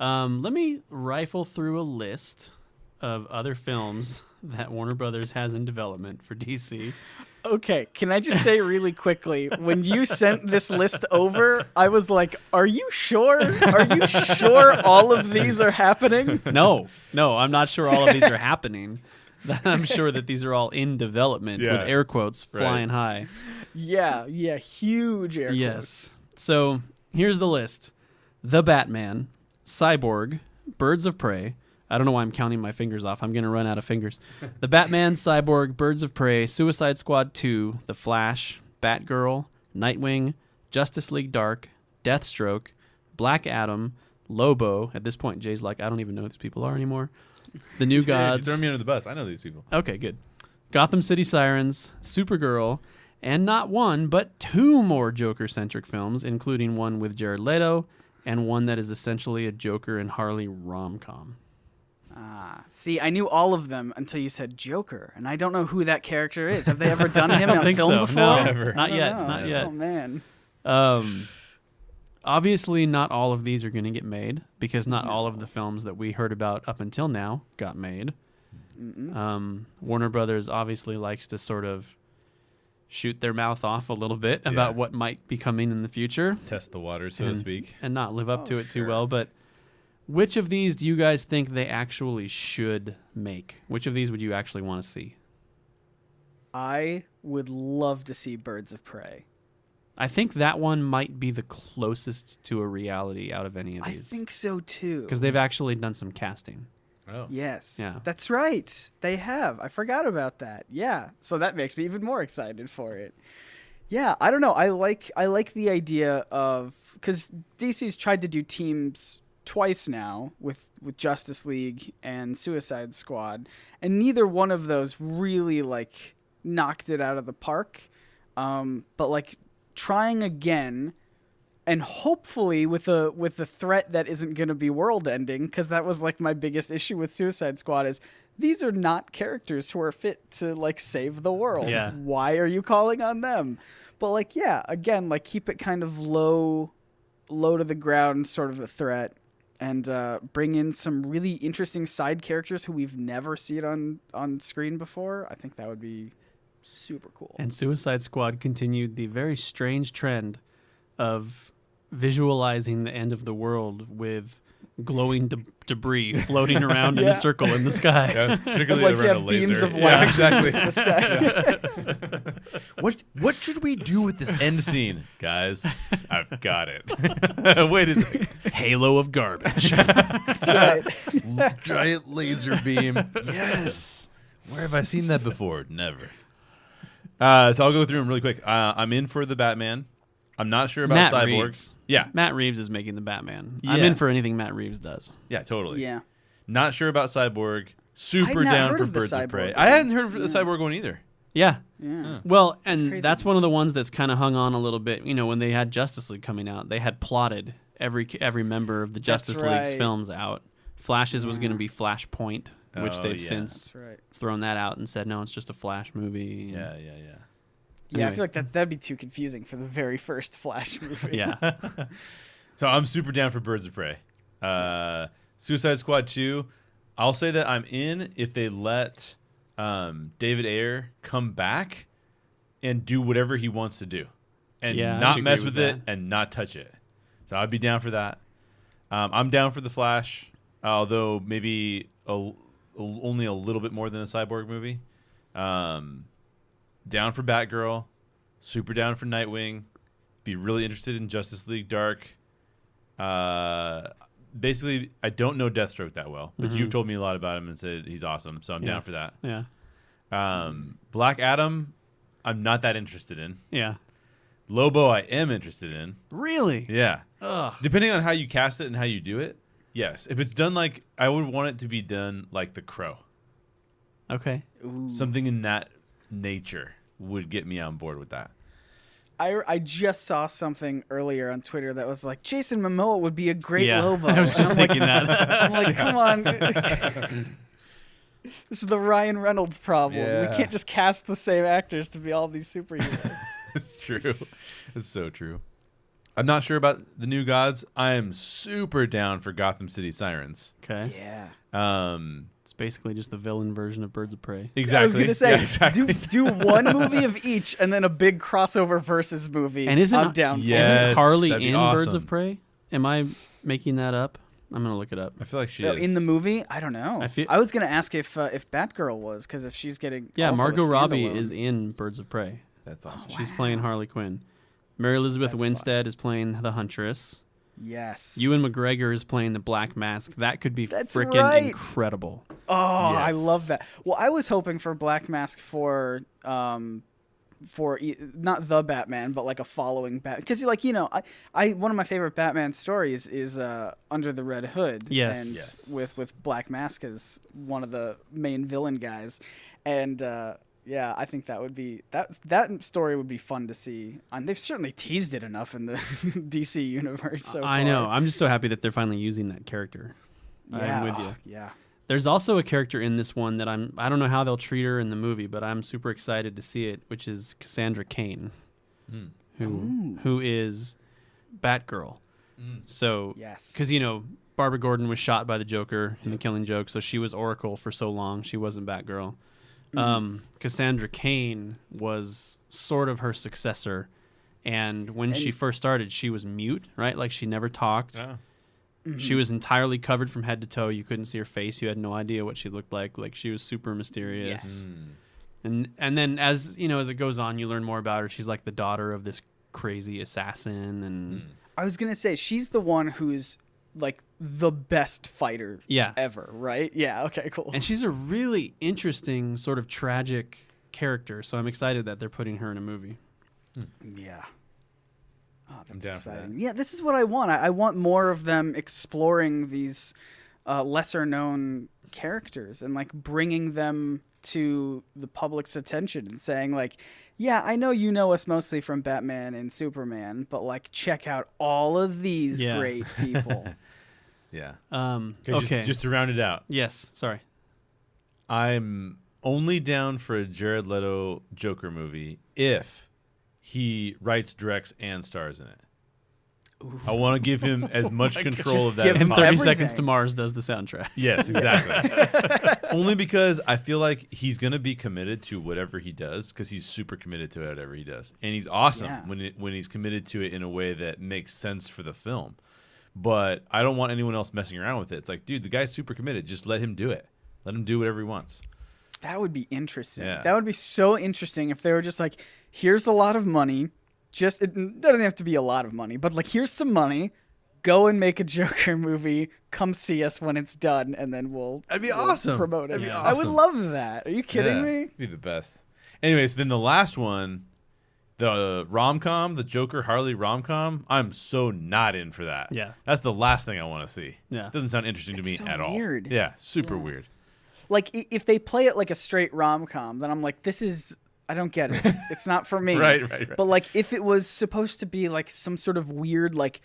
Um, let me rifle through a list of other films that Warner Brothers has in development for DC. Okay, can I just say really quickly when you sent this list over, I was like, "Are you sure? Are you sure all of these are happening?" No, no, I'm not sure all of these are happening. I'm sure that these are all in development Yeah. with air quotes Right. flying high. Yeah, yeah, huge air quotes. Yes. So here's the list: The Batman, Cyborg, Birds of Prey. I don't know why I'm counting my fingers off. I'm gonna run out of fingers. The Batman, Cyborg, Birds of Prey, Suicide Squad 2, The Flash, Batgirl, Nightwing, Justice League Dark, Deathstroke, Black Adam, Lobo. At this point, Jay's like, I don't even know who these people are anymore. The New Dude, you Gods. throw me under the bus. I know these people. Okay, good. Gotham City Sirens, Supergirl, and not one, but two more Joker centric films, including one with Jared Leto and one that is essentially a Joker and Harley rom com. Ah, see, I knew all of them until you said Joker, and I don't know who that character is. Have they ever done him on think film so. before? No, Never. not yet. know. Not yet. Oh man. Um, obviously, not all of these are going to get made because not all of the films that we heard about up until now got made. Um, Warner Brothers obviously likes to sort of shoot their mouth off a little bit about Yeah. what might be coming in the future. Test the water, so to speak. and not live up Oh, to it too well. But which of these do you guys think they actually should make? Which of these would you actually want to see? I would love to see Birds of Prey. I think that one might be the closest to a reality out of any of these. I think so too. because they've actually done some casting. Oh. Yes. Yeah. That's right. They have. I forgot about that. Yeah. So that makes me even more excited for it. Yeah, I don't know. I like I like the idea of cuz DC's tried to do teams twice now with with Justice League and Suicide Squad, and neither one of those really like knocked it out of the park. Um, but like trying again and hopefully with a with a threat that isn't going to be world ending because that was like my biggest issue with Suicide Squad is these are not characters who are fit to like save the world. Yeah. Why are you calling on them? But like yeah, again, like keep it kind of low low to the ground sort of a threat and uh, bring in some really interesting side characters who we've never seen on on screen before. I think that would be super cool. And Suicide Squad continued the very strange trend of visualizing the end of the world with glowing de- debris floating around in a circle in the sky. Yeah, particularly like, around yeah, a laser. beams of Yeah, light exactly. the sky. what what should we do with this end scene, guys? I've got it. Wait a second. Halo of garbage. That's right. Giant laser beam. Yes. Where have I seen that before? Never. Uh, so I'll go through them really quick. Uh, I'm in for the Batman. I'm not sure about Matt Cyborg. Reeves. Yeah, Matt Reeves is making the Batman. I'm Yeah. in for anything Matt Reeves does. yeah, totally. Yeah. Not sure about Cyborg. Super not down heard for of the Birds of Cyborg Prey. one. I hadn't heard of the Cyborg one either. Yeah. Yeah. Well, and crazy. that's one of the ones that's kind of hung on a little bit. You know, when they had Justice League coming out, they had plotted every every member of the Justice League's right. films out. Flash's was going to mm. be Flashpoint, which Oh, they've yeah. since That's right. thrown that out and said no, it's just a Flash movie. Yeah, Yeah, yeah, yeah. Yeah, I feel like that that'd be too confusing for the very first Flash movie. yeah. So I'm super down for Birds of Prey. Uh, Suicide Squad 2, I'll say that I'm in if they let um, David Ayer come back and do whatever he wants to do and Yeah, not mess with with, it and not touch it. So I'd be down for that. Um, I'm down for The Flash, although maybe a, a- only a little bit more than a Cyborg movie. Um, down for Batgirl, super down for Nightwing. Be really interested in Justice League Dark. Uh, basically, I don't know Deathstroke that well, but you've told me a lot about him and said he's awesome, so I'm Mm-hmm. Yeah. down for that. Yeah. Um, Black Adam, I'm not that interested in. Yeah. Lobo, I am interested in. Really? Yeah, Ugh. depending on how you cast it and how you do it. Yes, if it's done like I would want it to be done like The Crow, Okay. Ooh. something in that nature would get me on board with that. I, I just saw something earlier on Twitter that was like Jason Momoa would be a great yeah. Lobo. I was just I'm like, thinking that. I'm like, come on. this is the Ryan Reynolds problem. Yeah. We can't just cast the same actors to be all these superheroes. it's true. It's so true. I'm not sure about the new gods. I am super down for Gotham City Sirens. okay. yeah. Um, It's basically just the villain version of Birds of Prey. exactly. I was gonna say, Yeah, exactly. do do one movie of each, and then a big crossover versus movie. And isn't I'm down? for Yeah. that. Isn't Yes, Harley that'd in Birds of Prey? Am I making that up? I'm gonna look it up. I feel like she No, is in the movie, I don't know. I I, was gonna ask if uh, if Batgirl was because if she's getting Yeah, Margot Robbie is in Birds of Prey. That's awesome. She's playing Harley Quinn. Mary Elizabeth That's Winstead is playing the Huntress. Yes. Ewan McGregor is playing the Black Mask. That could be That's freaking right. incredible. Oh, I love that. Well, I was hoping for Black Mask for um for not the Batman, but like a following Bat because like you know I, I one of my favorite Batman stories is uh Under the Red Hood. Yes. and Yes. with with Black Mask as one of the main villain guys, and. uh yeah, I think that would be that. That story would be fun to see. And they've certainly teased it enough in the DC universe. So I know. I'm just so happy that they're finally using that character. I'm with you. Yeah. There's also a character in this one that I'm I don't know how they'll treat her in the movie, but I'm super excited to see it, which is Cassandra Cain, Hmm. who who is Batgirl. So Yes. because you know Barbara Gordon was shot by the Joker in the Killing Joke, so she was Oracle for so long. She wasn't Batgirl. Mm-hmm. Um, Cassandra Cain was sort of her successor, and when she first started, she was mute, right? Like she never talked. Yeah. She mm-hmm. was entirely covered from head to toe. You couldn't see her face. You had no idea what she looked like. Like she was super mysterious. Yes. Mm. And and then as you know, as it goes on, you learn more about her. She's like the daughter of this crazy assassin, and mm. I was gonna say she's the one who's like the best fighter yeah, ever, right? Yeah. Okay. Cool. and she's a really interesting sort of tragic character. So I'm excited that they're putting her in a movie. yeah. Oh, that's down that. exciting. Yeah, this is what I want. I, I want more of them exploring these uh, lesser known characters and like bringing them to the public's attention and saying like, yeah, I know you know us mostly from Batman and Superman, but like check out all of these Yeah. great people. Yeah. Um, Okay. okay. Just, just to round it out, yes. Sorry. I'm only down for a Jared Leto Joker movie if he writes, directs, and stars in it. I want to give him as much control Just of that give as And him Thirty everything. Seconds to Mars does the soundtrack. Yes, exactly. Only because I feel like he's gonna be committed to whatever he does because he's super committed to whatever he does, and he's awesome Yeah. when it, when he's committed to it in a way that makes sense for the film. But I don't want anyone else messing around with it. It's like, dude, the guy's super committed. Just let him do it. Let him do whatever he wants. That would be interesting. Yeah. That would be so interesting if they were just like, here's a lot of money. Just it doesn't have to be a lot of money, but like here's some money. Go and make a Joker movie. Come see us when it's done, and then we'll That'd be we'll awesome. Promote it. That'd I would love that. Are you kidding Yeah, me? Be the best. Anyways, then the last one, the rom com, the Joker Harley rom com. I'm so not in for that. Yeah. that's the last thing I want to see. Yeah. doesn't sound interesting to me so at all. weird. Yeah, super weird. Like if they play it like a straight rom com, then I'm like, this is I don't get it. It's not for me. Right, right, right. But like if it was supposed to be like some sort of weird like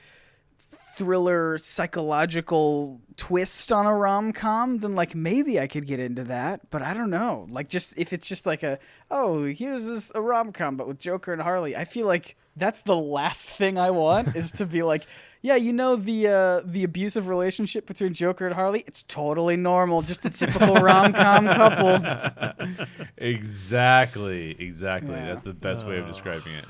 thriller psychological twist on a rom com, then like maybe I could get into that. But I don't know. Like just if it's just like a oh here's this a rom com but with Joker and Harley, I feel like that's the last thing I want is to be like. Yeah, you know the uh, the abusive relationship between Joker and Harley. It's totally normal, just a typical rom com couple. Exactly, exactly. Yeah. That's the best way of describing it.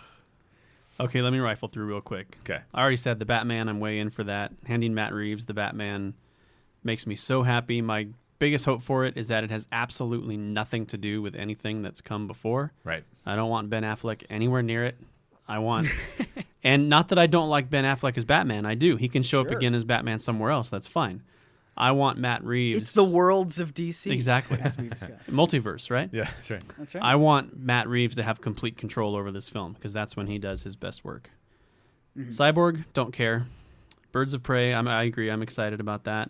Okay, let me rifle through real quick. Okay. I already said the Batman. I'm way in for that. Handing Matt Reeves the Batman makes me so happy. My biggest hope for it is that it has absolutely nothing to do with anything that's come before. Right. I don't want Ben Affleck anywhere near it. I want, and not that I don't like Ben Affleck as Batman. I do. He can show up again as Batman somewhere else. That's fine. I want Matt Reeves. It's the worlds of DC. Exactly. As we discussed. multiverse, right? Yeah, that's right. That's right. I want Matt Reeves to have complete control over this film because that's when he does his best work. Mm-hmm. Cyborg, don't care. Birds of Prey, I'm, I agree. I'm excited about that.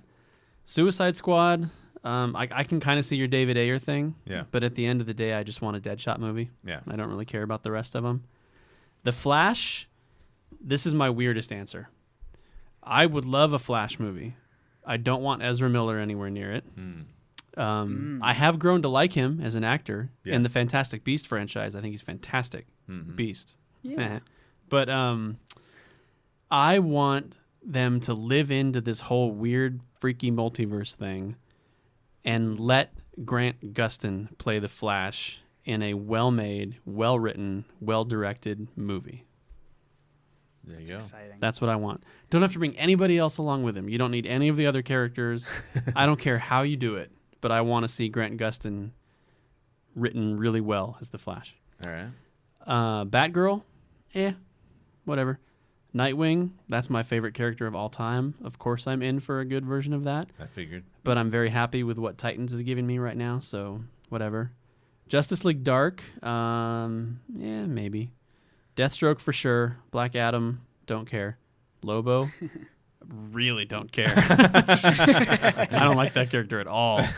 Suicide Squad, um, I, I can kind of see your David Ayer thing. Yeah. But at the end of the day, I just want a Deadshot movie. Yeah. I don't really care about the rest of them. The Flash, this is my weirdest answer. I would love a Flash movie. I don't want Ezra Miller anywhere near it. Um, I have grown to like him as an actor Yeah. in the Fantastic Beast franchise. I think he's fantastic. Beast. Eh. But um, I want them to live into this whole weird, freaky multiverse thing and let Grant Gustin play the Flash in a well made, well written, well directed movie. There you go. Exciting. That's what I want. Don't have to bring anybody else along with him. You don't need any of the other characters. I don't care how you do it, but I want to see Grant Gustin written really well as the Flash. All right. Uh, Batgirl, eh, whatever. Nightwing, that's my favorite character of all time. Of course, I'm in for a good version of that, I figured. but I'm very happy with what Titans is giving me right now, so whatever. Justice League Dark, um, yeah, maybe. Deathstroke for sure. Black Adam, don't care. Lobo, really don't care. I don't like that character at all.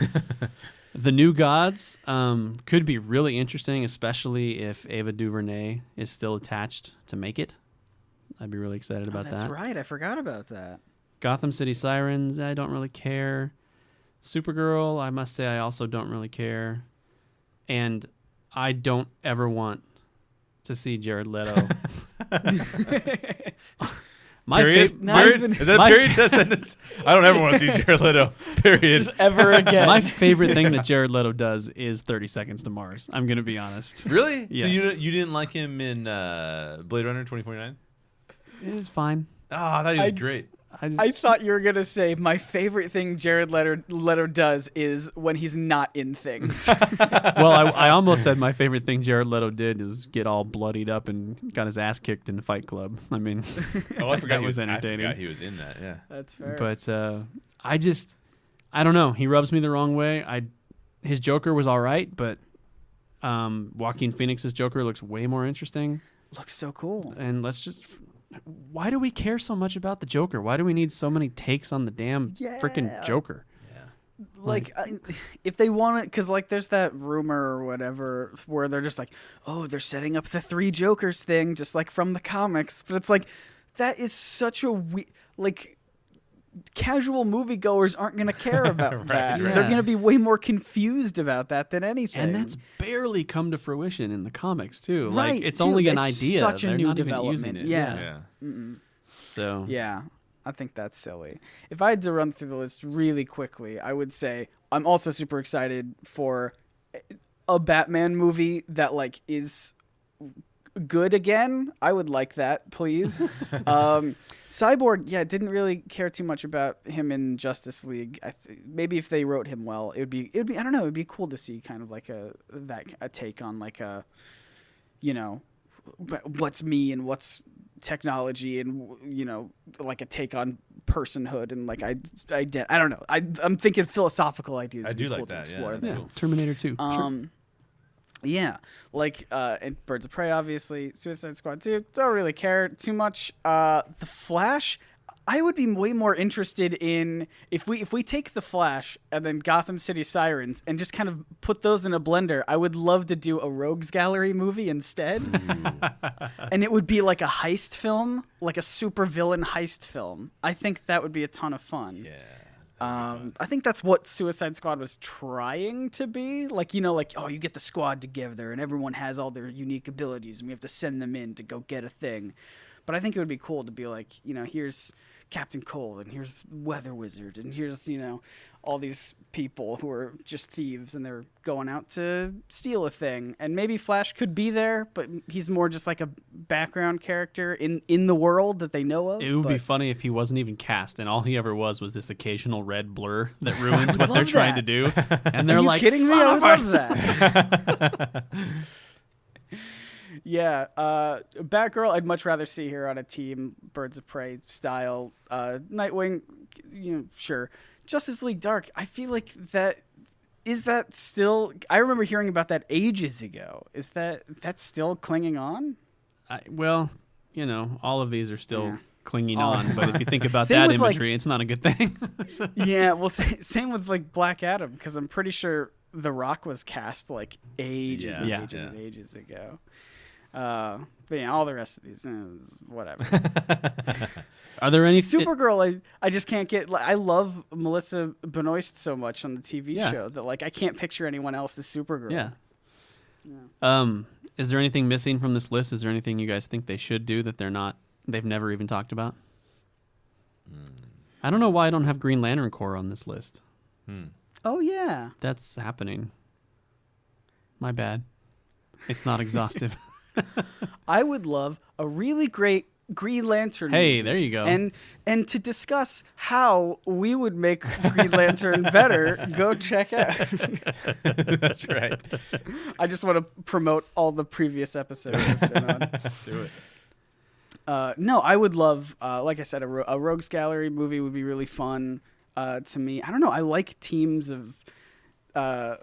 The New Gods um, could be really interesting, especially if Ava DuVernay is still attached to make it. I'd be really excited Oh, about that's that. That's right. I forgot about that. Gotham City Sirens, I don't really care. Supergirl, I must say, I also don't really care. And I don't ever want to see Jared Leto. my period. fav- Not period. even- Is that my- period? That sentence. I don't ever want to see Jared Leto. Period. Ever again. my favorite thing that Jared Leto does is 30 Seconds to Mars. I'm going to be honest. really? So you you didn't like him in uh, Blade Runner 2049? It was fine. Oh, I thought he was I- great. I, I thought you were gonna say my favorite thing Jared Leto, Leto does is when he's not in things. well, I, I almost said my favorite thing Jared Leto did is get all bloodied up and got his ass kicked in Fight Club. I mean, Oh, I forgot That he was was, entertaining. I forgot he was in that. Yeah. That's fair. but uh, I just, I don't know. He rubs me the wrong way. I, his Joker was all right, but um, Joaquin Phoenix's Joker looks way more interesting. looks so cool. And let's just, why do we care so much about the Joker? Why do we need so many takes on the damn freaking Yeah. Joker? Like, I, if they want it, because like there's that rumor or whatever where they're just like, oh, they're setting up the three Jokers thing, just like from the comics. But it's like that is such a we like. Casual moviegoers aren't going to care about Right, that. right. They're going to be way more confused about that than anything. And that's barely come to fruition in the comics too. Right, like it's too. only an It's idea. such a They're new not even using development. it. Yeah. Yeah. So Yeah, I think that's silly. If I had to run through the list really quickly, I would say I'm also super excited for a Batman movie that like is good again. I would like that, please. um, Cyborg, yeah, didn't really care too much about him in Justice League. I th- maybe if they wrote him well, it would be it would be I don't know, it would be cool to see kind of like a that a take on like a you know what's me and what's technology and you know like a take on personhood and like I I, I don't know I I'm thinking philosophical ideas. I would be do like cool to that, yeah, explore that's yeah, cool. Terminator Two. sure. Yeah, like uh, and Birds of Prey, obviously, Suicide Squad 2. Don't really care too much. Uh, the Flash, I would be way more interested in if we if we take the Flash and then Gotham City Sirens and just kind of put those in a blender. I would love to do a Rogues Gallery movie instead, and it would be like a heist film, like a super villain heist film. I think that would be a ton of fun. Yeah. Um, I think that's what Suicide Squad was trying to be. Like, you know, like, oh, you get the squad together and everyone has all their unique abilities and we have to send them in to go get a thing. But I think it would be cool to be like, you know, here's Captain Cold and here's Weather Wizard and here's, you know, all these people who are just thieves and they're going out to steal a thing. And maybe Flash could be there, but he's more just like a background character in, in the world that they know of. It would be funny if he wasn't even cast and all he ever was was this occasional red blur that ruins what they're love trying to do. And they're Are you like, kidding me? I of would a-" love that. yeah, uh, Batgirl. I'd much rather see her on a team Birds of Prey style. Uh, Nightwing, you know, sure. Justice League Dark. I feel like that is that still. I remember hearing about that ages ago. Is that that's still clinging on? I, well, you know, all of these are still Yeah. clinging All- on, but if you think about that with, like- imagery, it's not a good thing. So- yeah. Well, sa- same with like Black Adam because I'm pretty sure The Rock was cast like ages Yeah. and Yeah. ages Yeah. and ages ago. Uh, but yeah, all the rest of these, eh, whatever. are there any Supergirl, I, I just can't get. Like, I love Melissa Benoist so much on the TV Yeah. show that like I can't picture anyone else as Supergirl. Yeah. Um, is there anything missing from this list? Is there anything you guys think they should do that they're not? They've never even talked about. I don't know why I don't have Green Lantern Corps on this list. Oh yeah. That's happening. My bad. It's not exhaustive. I would love a really great Green Lantern. hey, movie. there you go. And and to discuss how we would make Green Lantern better, go check out. That's right. I just want to promote all the previous episodes. I've been on. Do it. Uh, no, I would love, uh, like I said, a, ro- a Rogues Gallery movie would be really fun uh, to me. I don't know. I like teams of uh,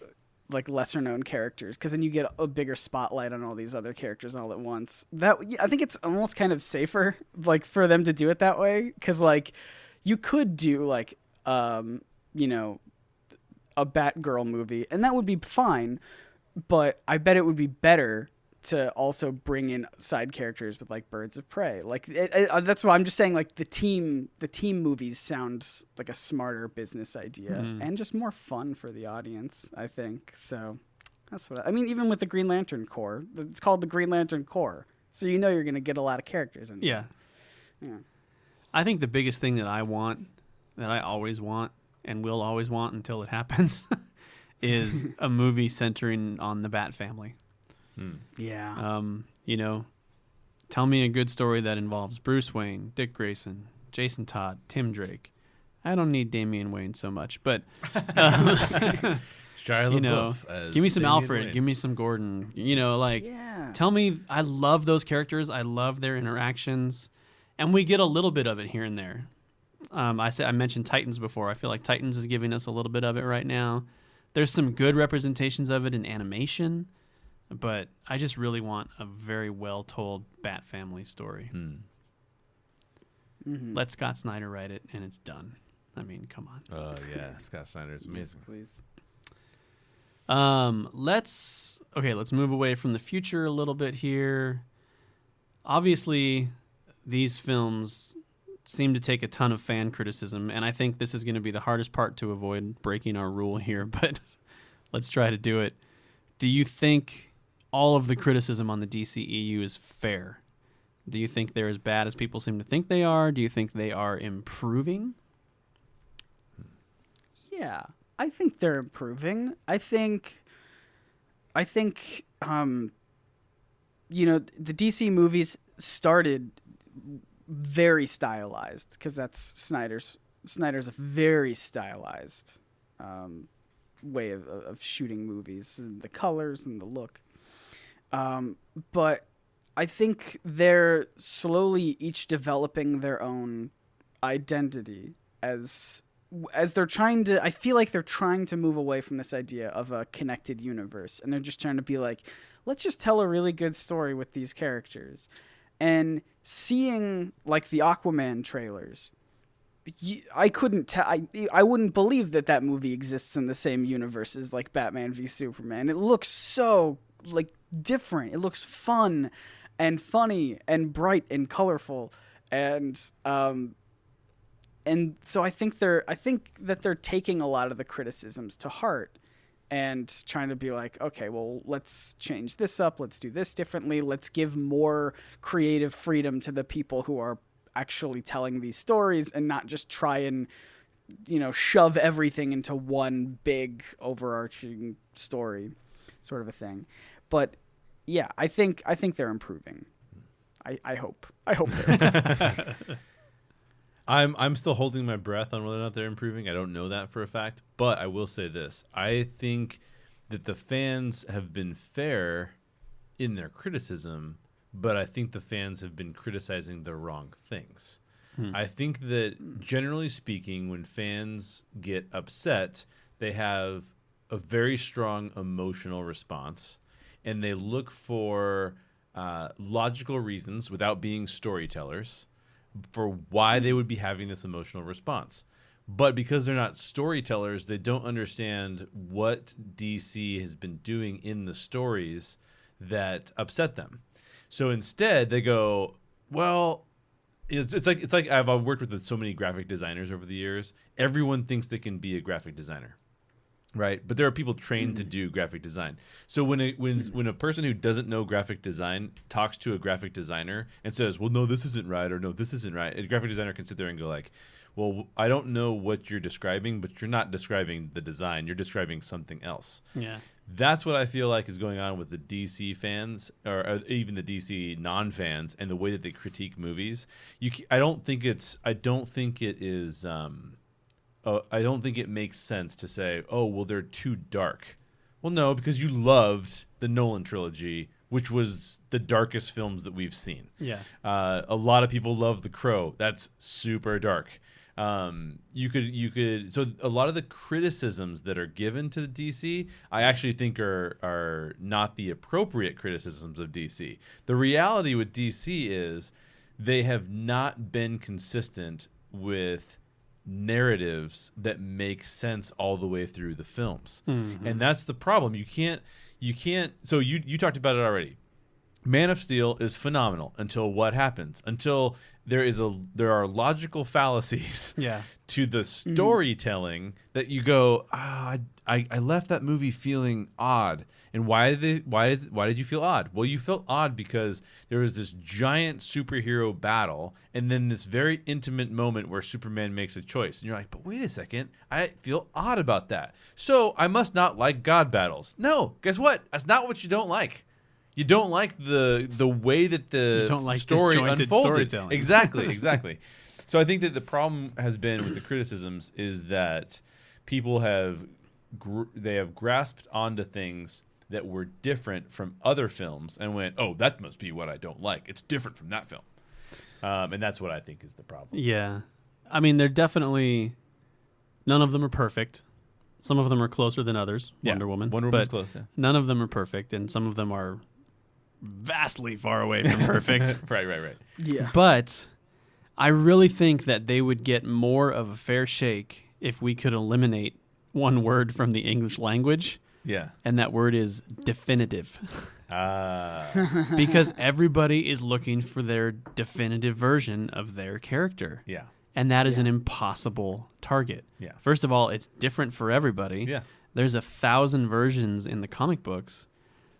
like lesser known characters because then you get a bigger spotlight on all these other characters all at once. That I think it's almost kind of safer, like for them to do it that way because like you could do like um, you know a Batgirl movie and that would be fine, but I bet it would be better to also bring in side characters with like Birds of Prey. Like it, it, uh, that's why I'm just saying like the team the team movies sound like a smarter business idea Mhm. and just more fun for the audience. I think so. That's what I, I mean. Even with the Green Lantern Corps, it's called the Green Lantern Corps, so you know you're gonna get a lot of characters in. there. yeah. Yeah. I think the biggest thing that I want, that I always want, and will always want until it happens, is a movie centering on the Bat family. Yeah. Um, you know, tell me a good story that involves Bruce Wayne, Dick Grayson, Jason Todd, Tim Drake. I don't need Damian Wayne so much, but um, Shia you know, LaBeouf as give me some Damian Alfred, Wayne. give me some Gordon. You know, like yeah. tell me. I love those characters. I love their interactions, and we get a little bit of it here and there. Um, I said I mentioned Titans before. I feel like Titans is giving us a little bit of it right now. There's some good representations of it in animation, but I just really want a very well told Bat family story. Hmm. Mhm. Let Scott Snyder write it, and it's done. I mean, come on. Oh yeah, Scott Snyder is amazing. Please. Um, let's okay. Let's move away from the future a little bit here. Obviously, these films seem to take a ton of fan criticism, and I think this is going to be the hardest part to avoid breaking our rule here. But let's try to do it. Do you think all of the criticism on the DCEU is fair? Do you think they're as bad as people seem to think they are? Do you think they are improving? Yeah, I think they're improving. I think, I think, um, you know, the DC movies started very stylized because that's Snyder's. Snyder's a very stylized um, way of, of shooting movies, and the colors and the look. Um, but I think they're slowly each developing their own identity as as they're trying to I feel like they're trying to move away from this idea of a connected universe and they're just trying to be like let's just tell a really good story with these characters. And seeing like the Aquaman trailers I couldn't tell. I I wouldn't believe that that movie exists in the same universe as like Batman v Superman. It looks so like different. It looks fun and funny and bright and colorful. And um and so I think they're I think that they're taking a lot of the criticisms to heart and trying to be like, okay, well, let's change this up, let's do this differently, let's give more creative freedom to the people who are actually telling these stories and not just try and you know shove everything into one big overarching story sort of a thing but yeah i think i think they're improving. I i hope. I hope they're I'm I'm still holding my breath on whether or not they're improving. I don't know that for a fact, but I will say this: I think that the fans have been fair in their criticism, but I think the fans have been criticizing the wrong things. Hmm. I think that generally speaking, when fans get upset, they have a very strong emotional response, and they look for uh, logical reasons without being storytellers for why they would be having this emotional response. But because they're not storytellers, they don't understand what DC has been doing in the stories that upset them. So instead, they go, "Well, it's, it's like it's like I've, I've worked with so many graphic designers over the years. Everyone thinks they can be a graphic designer." Right? But there are people trained to hmm. do graphic design. So when a, when hmm. when a person who doesn't know graphic design talks to a graphic designer and says, "Well, no, this isn't right," or "No, this isn't right," a graphic designer can sit there and go like, "Well, I don't know what you're describing, but you're not describing the design. You're describing something else." Yeah. That's what I feel like is going on with the DC fans, or, or even the DC non-fans, and the way that they critique movies. You, I don't think it's, I don't think it is. Um, uh, I don't think it makes sense to say, "Oh, well, they're too dark." Well, no, because you loved the Nolan trilogy, which was the darkest films that we've seen. Yeah. Uh, a lot of people love The Crow. That's super dark. Um, you could you could so a lot of the criticisms that are given to the DC, I actually think are are not the appropriate criticisms of DC. The reality with DC is they have not been consistent with narratives that make sense all the way through the films. Mm-hmm. And that's the problem. You can't you can't so you you talked about it already. Man of Steel is phenomenal until what happens? Until there is a there are logical fallacies Yeah. to the storytelling that you go, ah, I, I, I left that movie feeling odd. And why they, why is why did you feel odd? Well, you felt odd because there was this giant superhero battle, and then this very intimate moment where Superman makes a choice, and you're like, but wait a second, I feel odd about that. So I must not like God battles. No, guess what? That's not what you don't like. You don't like the the way that the You don't like story unfolded. storytelling. Exactly, exactly. so I think that the problem has been with the criticisms is that people have gr- they have grasped onto things that were different from other films and went, "Oh, that must be what I don't like. It's different from that film," um, and that's what I think is the problem. Yeah. I mean, they're definitely none of them are perfect. Some of them are closer than others. Yeah, Wonder Woman. Wonder Woman's close. Yeah. None of them are perfect, and some of them are vastly far away from perfect. right, right, right. yeah but I really think that they would get more of a fair shake if we could eliminate one word from the English language, Yeah. and that word is definitive. Uh, because everybody is looking for their definitive version of their character. yeah. And that is an impossible target. Yeah. First of all, it's different for everybody. Yeah. There's a thousand versions in the comic books.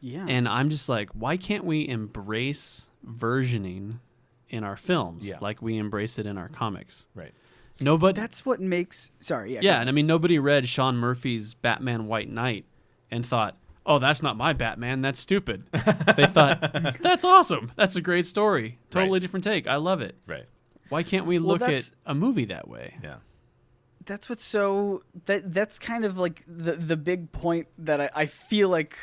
Yeah And I'm just like, why can't we embrace versioning in our films Yeah. like we embrace it in our comics? Right. Nobody. that's what makes sorry yeah yeah, and I mean, nobody read Sean Murphy's Batman White Knight and thought, oh, that's not my Batman. That's stupid. they thought, that's awesome. That's a great story. Totally Right. different take. I love it. Right. Why can't we Well, look at a movie that way? Yeah. that's what's so that that's kind of like the the big point that I, I feel like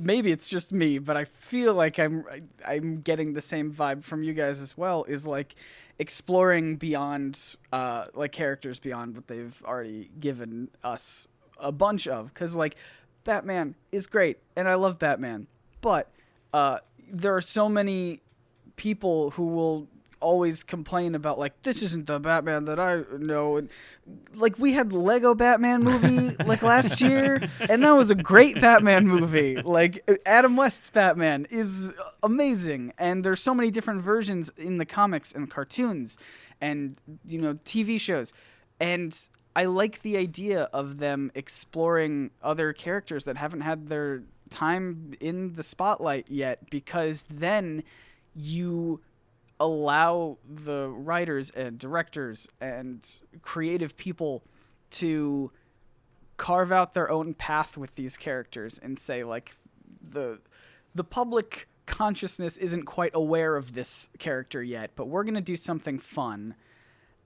maybe it's just me, but I feel like I'm I, I'm getting the same vibe from you guys as well. Is like exploring beyond uh, like characters beyond what they've already given us a bunch of because like batman is great and i love batman but uh, there are so many people who will always complain about like this isn't the batman that i know and like we had lego batman movie like last year and that was a great batman movie. Like adam west's batman is amazing and there's so many different versions in the comics and cartoons and you know tv shows and i like the idea of them exploring other characters that haven't had their time in the spotlight yet because then you allow the writers and directors and creative people to carve out their own path with these characters and say like the the public consciousness isn't quite aware of this character yet but we're going to do something fun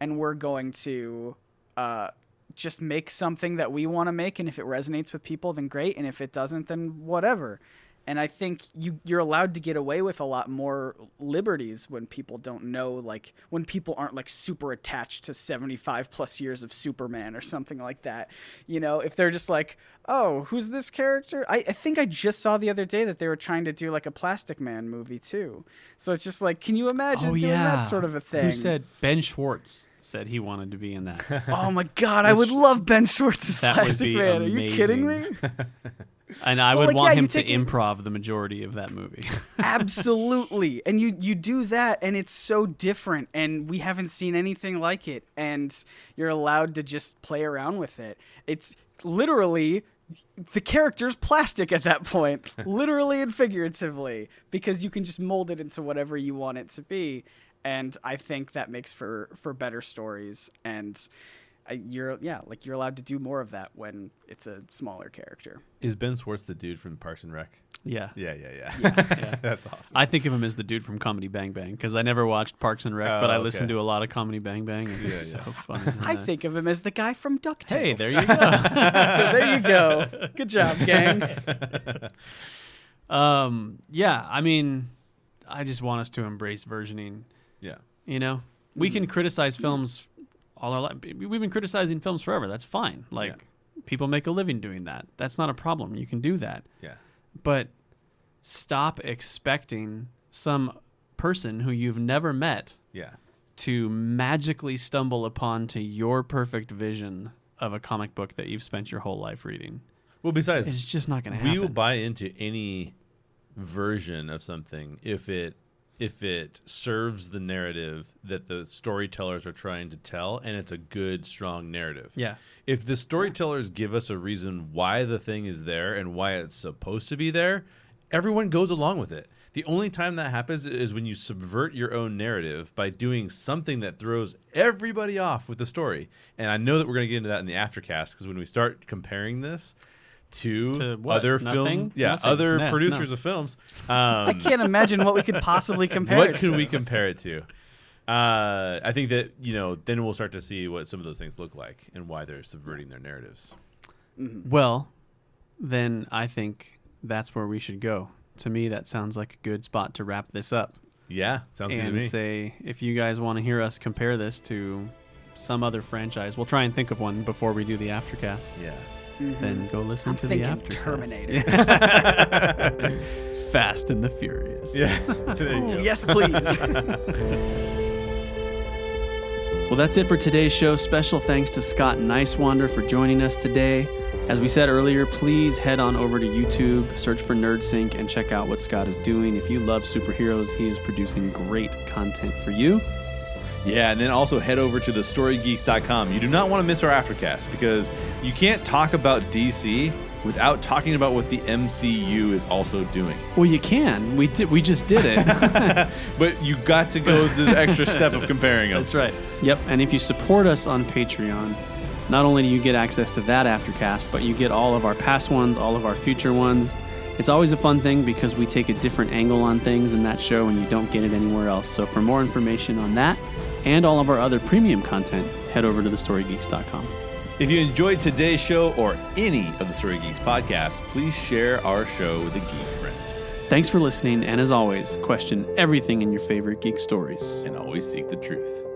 and we're going to uh, just make something that we want to make and if it resonates with people then great and if it doesn't then whatever and I think you you're allowed to get away with a lot more liberties when people don't know like when people aren't like super attached to 75 plus years of Superman or something like that. You know, if they're just like, "Oh, who's this character?" I, I think I just saw the other day that they were trying to do like a Plastic Man movie too. So it's just like, can you imagine Oh doing yeah, that sort of a thing? Who said Ben Schwartz said he wanted to be in that? Oh my god, I would love Ben Schwartz's Plastic Man. Are you kidding me? and I would like, want yeah, him to it- improv the majority of that movie. Absolutely. And you you do that and it's so different and we haven't seen anything like it and you're allowed to just play around with it. It's literally the character's plastic at that point, literally and figuratively, because you can just mold it into whatever you want it to be. And I think that makes for for better stories and I, you're yeah, like you're allowed to do more of that when it's a smaller character. Is Ben Schwartz the dude from Parks and Rec? yeah. Yeah, yeah, yeah. That's awesome. I think of him as the dude from Comedy Bang Bang because I never watched Parks and Rec, Oh, but I okay. listened to a lot of Comedy Bang Bang. And it's Yeah, so funny. I think of him as the guy from DuckTales. Hey, there you go. so there you go. Good job, gang. um, yeah, I mean, I just want us to embrace versioning. yeah. You know, we Mm-hmm. can criticize films all our life. We've been criticizing films forever. That's fine. Like people make a living doing that. That's not a problem. You can do that. Yeah. But stop expecting some person who you've never met Yeah. to magically stumble upon to your perfect vision of a comic book that you've spent your whole life reading. Well, besides, It's just not going to happen. we will buy into any version of something if it if it serves the narrative that the storytellers are trying to tell and it's a good strong narrative. Yeah. if the storytellers give us a reason why the thing is there and why it's supposed to be there everyone goes along with it. The only time that happens is when you subvert your own narrative by doing something that throws everybody off with the story. And i know that we're going to get into that in the aftercast because when we start comparing this to, To other Nothing? film yeah Nothing. other No, producers no. of films I um, can't imagine what we could possibly compare what it could to. we compare it to uh, i think that you know then we'll start to see what some of those things look like and why they're subverting their narratives Well, then I think that's where we should go. To me, that sounds like a good spot to wrap this up Yeah, sounds good to and me. say if you guys want to hear us compare this to some other franchise, we'll try and think of one before we do the aftercast. yeah. Mm-hmm. Then go listen I'm to the thinking aftercast. Terminator. Fast and the Furious. Yeah. Ooh, yes, please. Well, that's it for today's show. Special thanks to Scott Niswander for joining us today. As we said earlier, please head on over to YouTube, search for NerdSync, and check out what Scott is doing. If you love superheroes, he is producing great content for you. Yeah, and then also head over to thestorygeeks.com. You do not want to miss our aftercast because you can't talk about DC without talking about what the MCU is also doing. Well, you can. We did. We just did it. But you got to go the extra step of comparing them. That's right. Yep. And if you support us on Patreon, not only do you get access to that aftercast, but you get all of our past ones, all of our future ones. It's always a fun thing because we take a different angle on things in that show and you don't get it anywhere else. So for more information on that and all of our other premium content, head over to thestorygeeks.com. If you enjoyed today's show or any of the Story Geeks podcasts, please share our show with a geek friend. Thanks for listening, and as always, question everything in your favorite geek stories. And always seek the truth.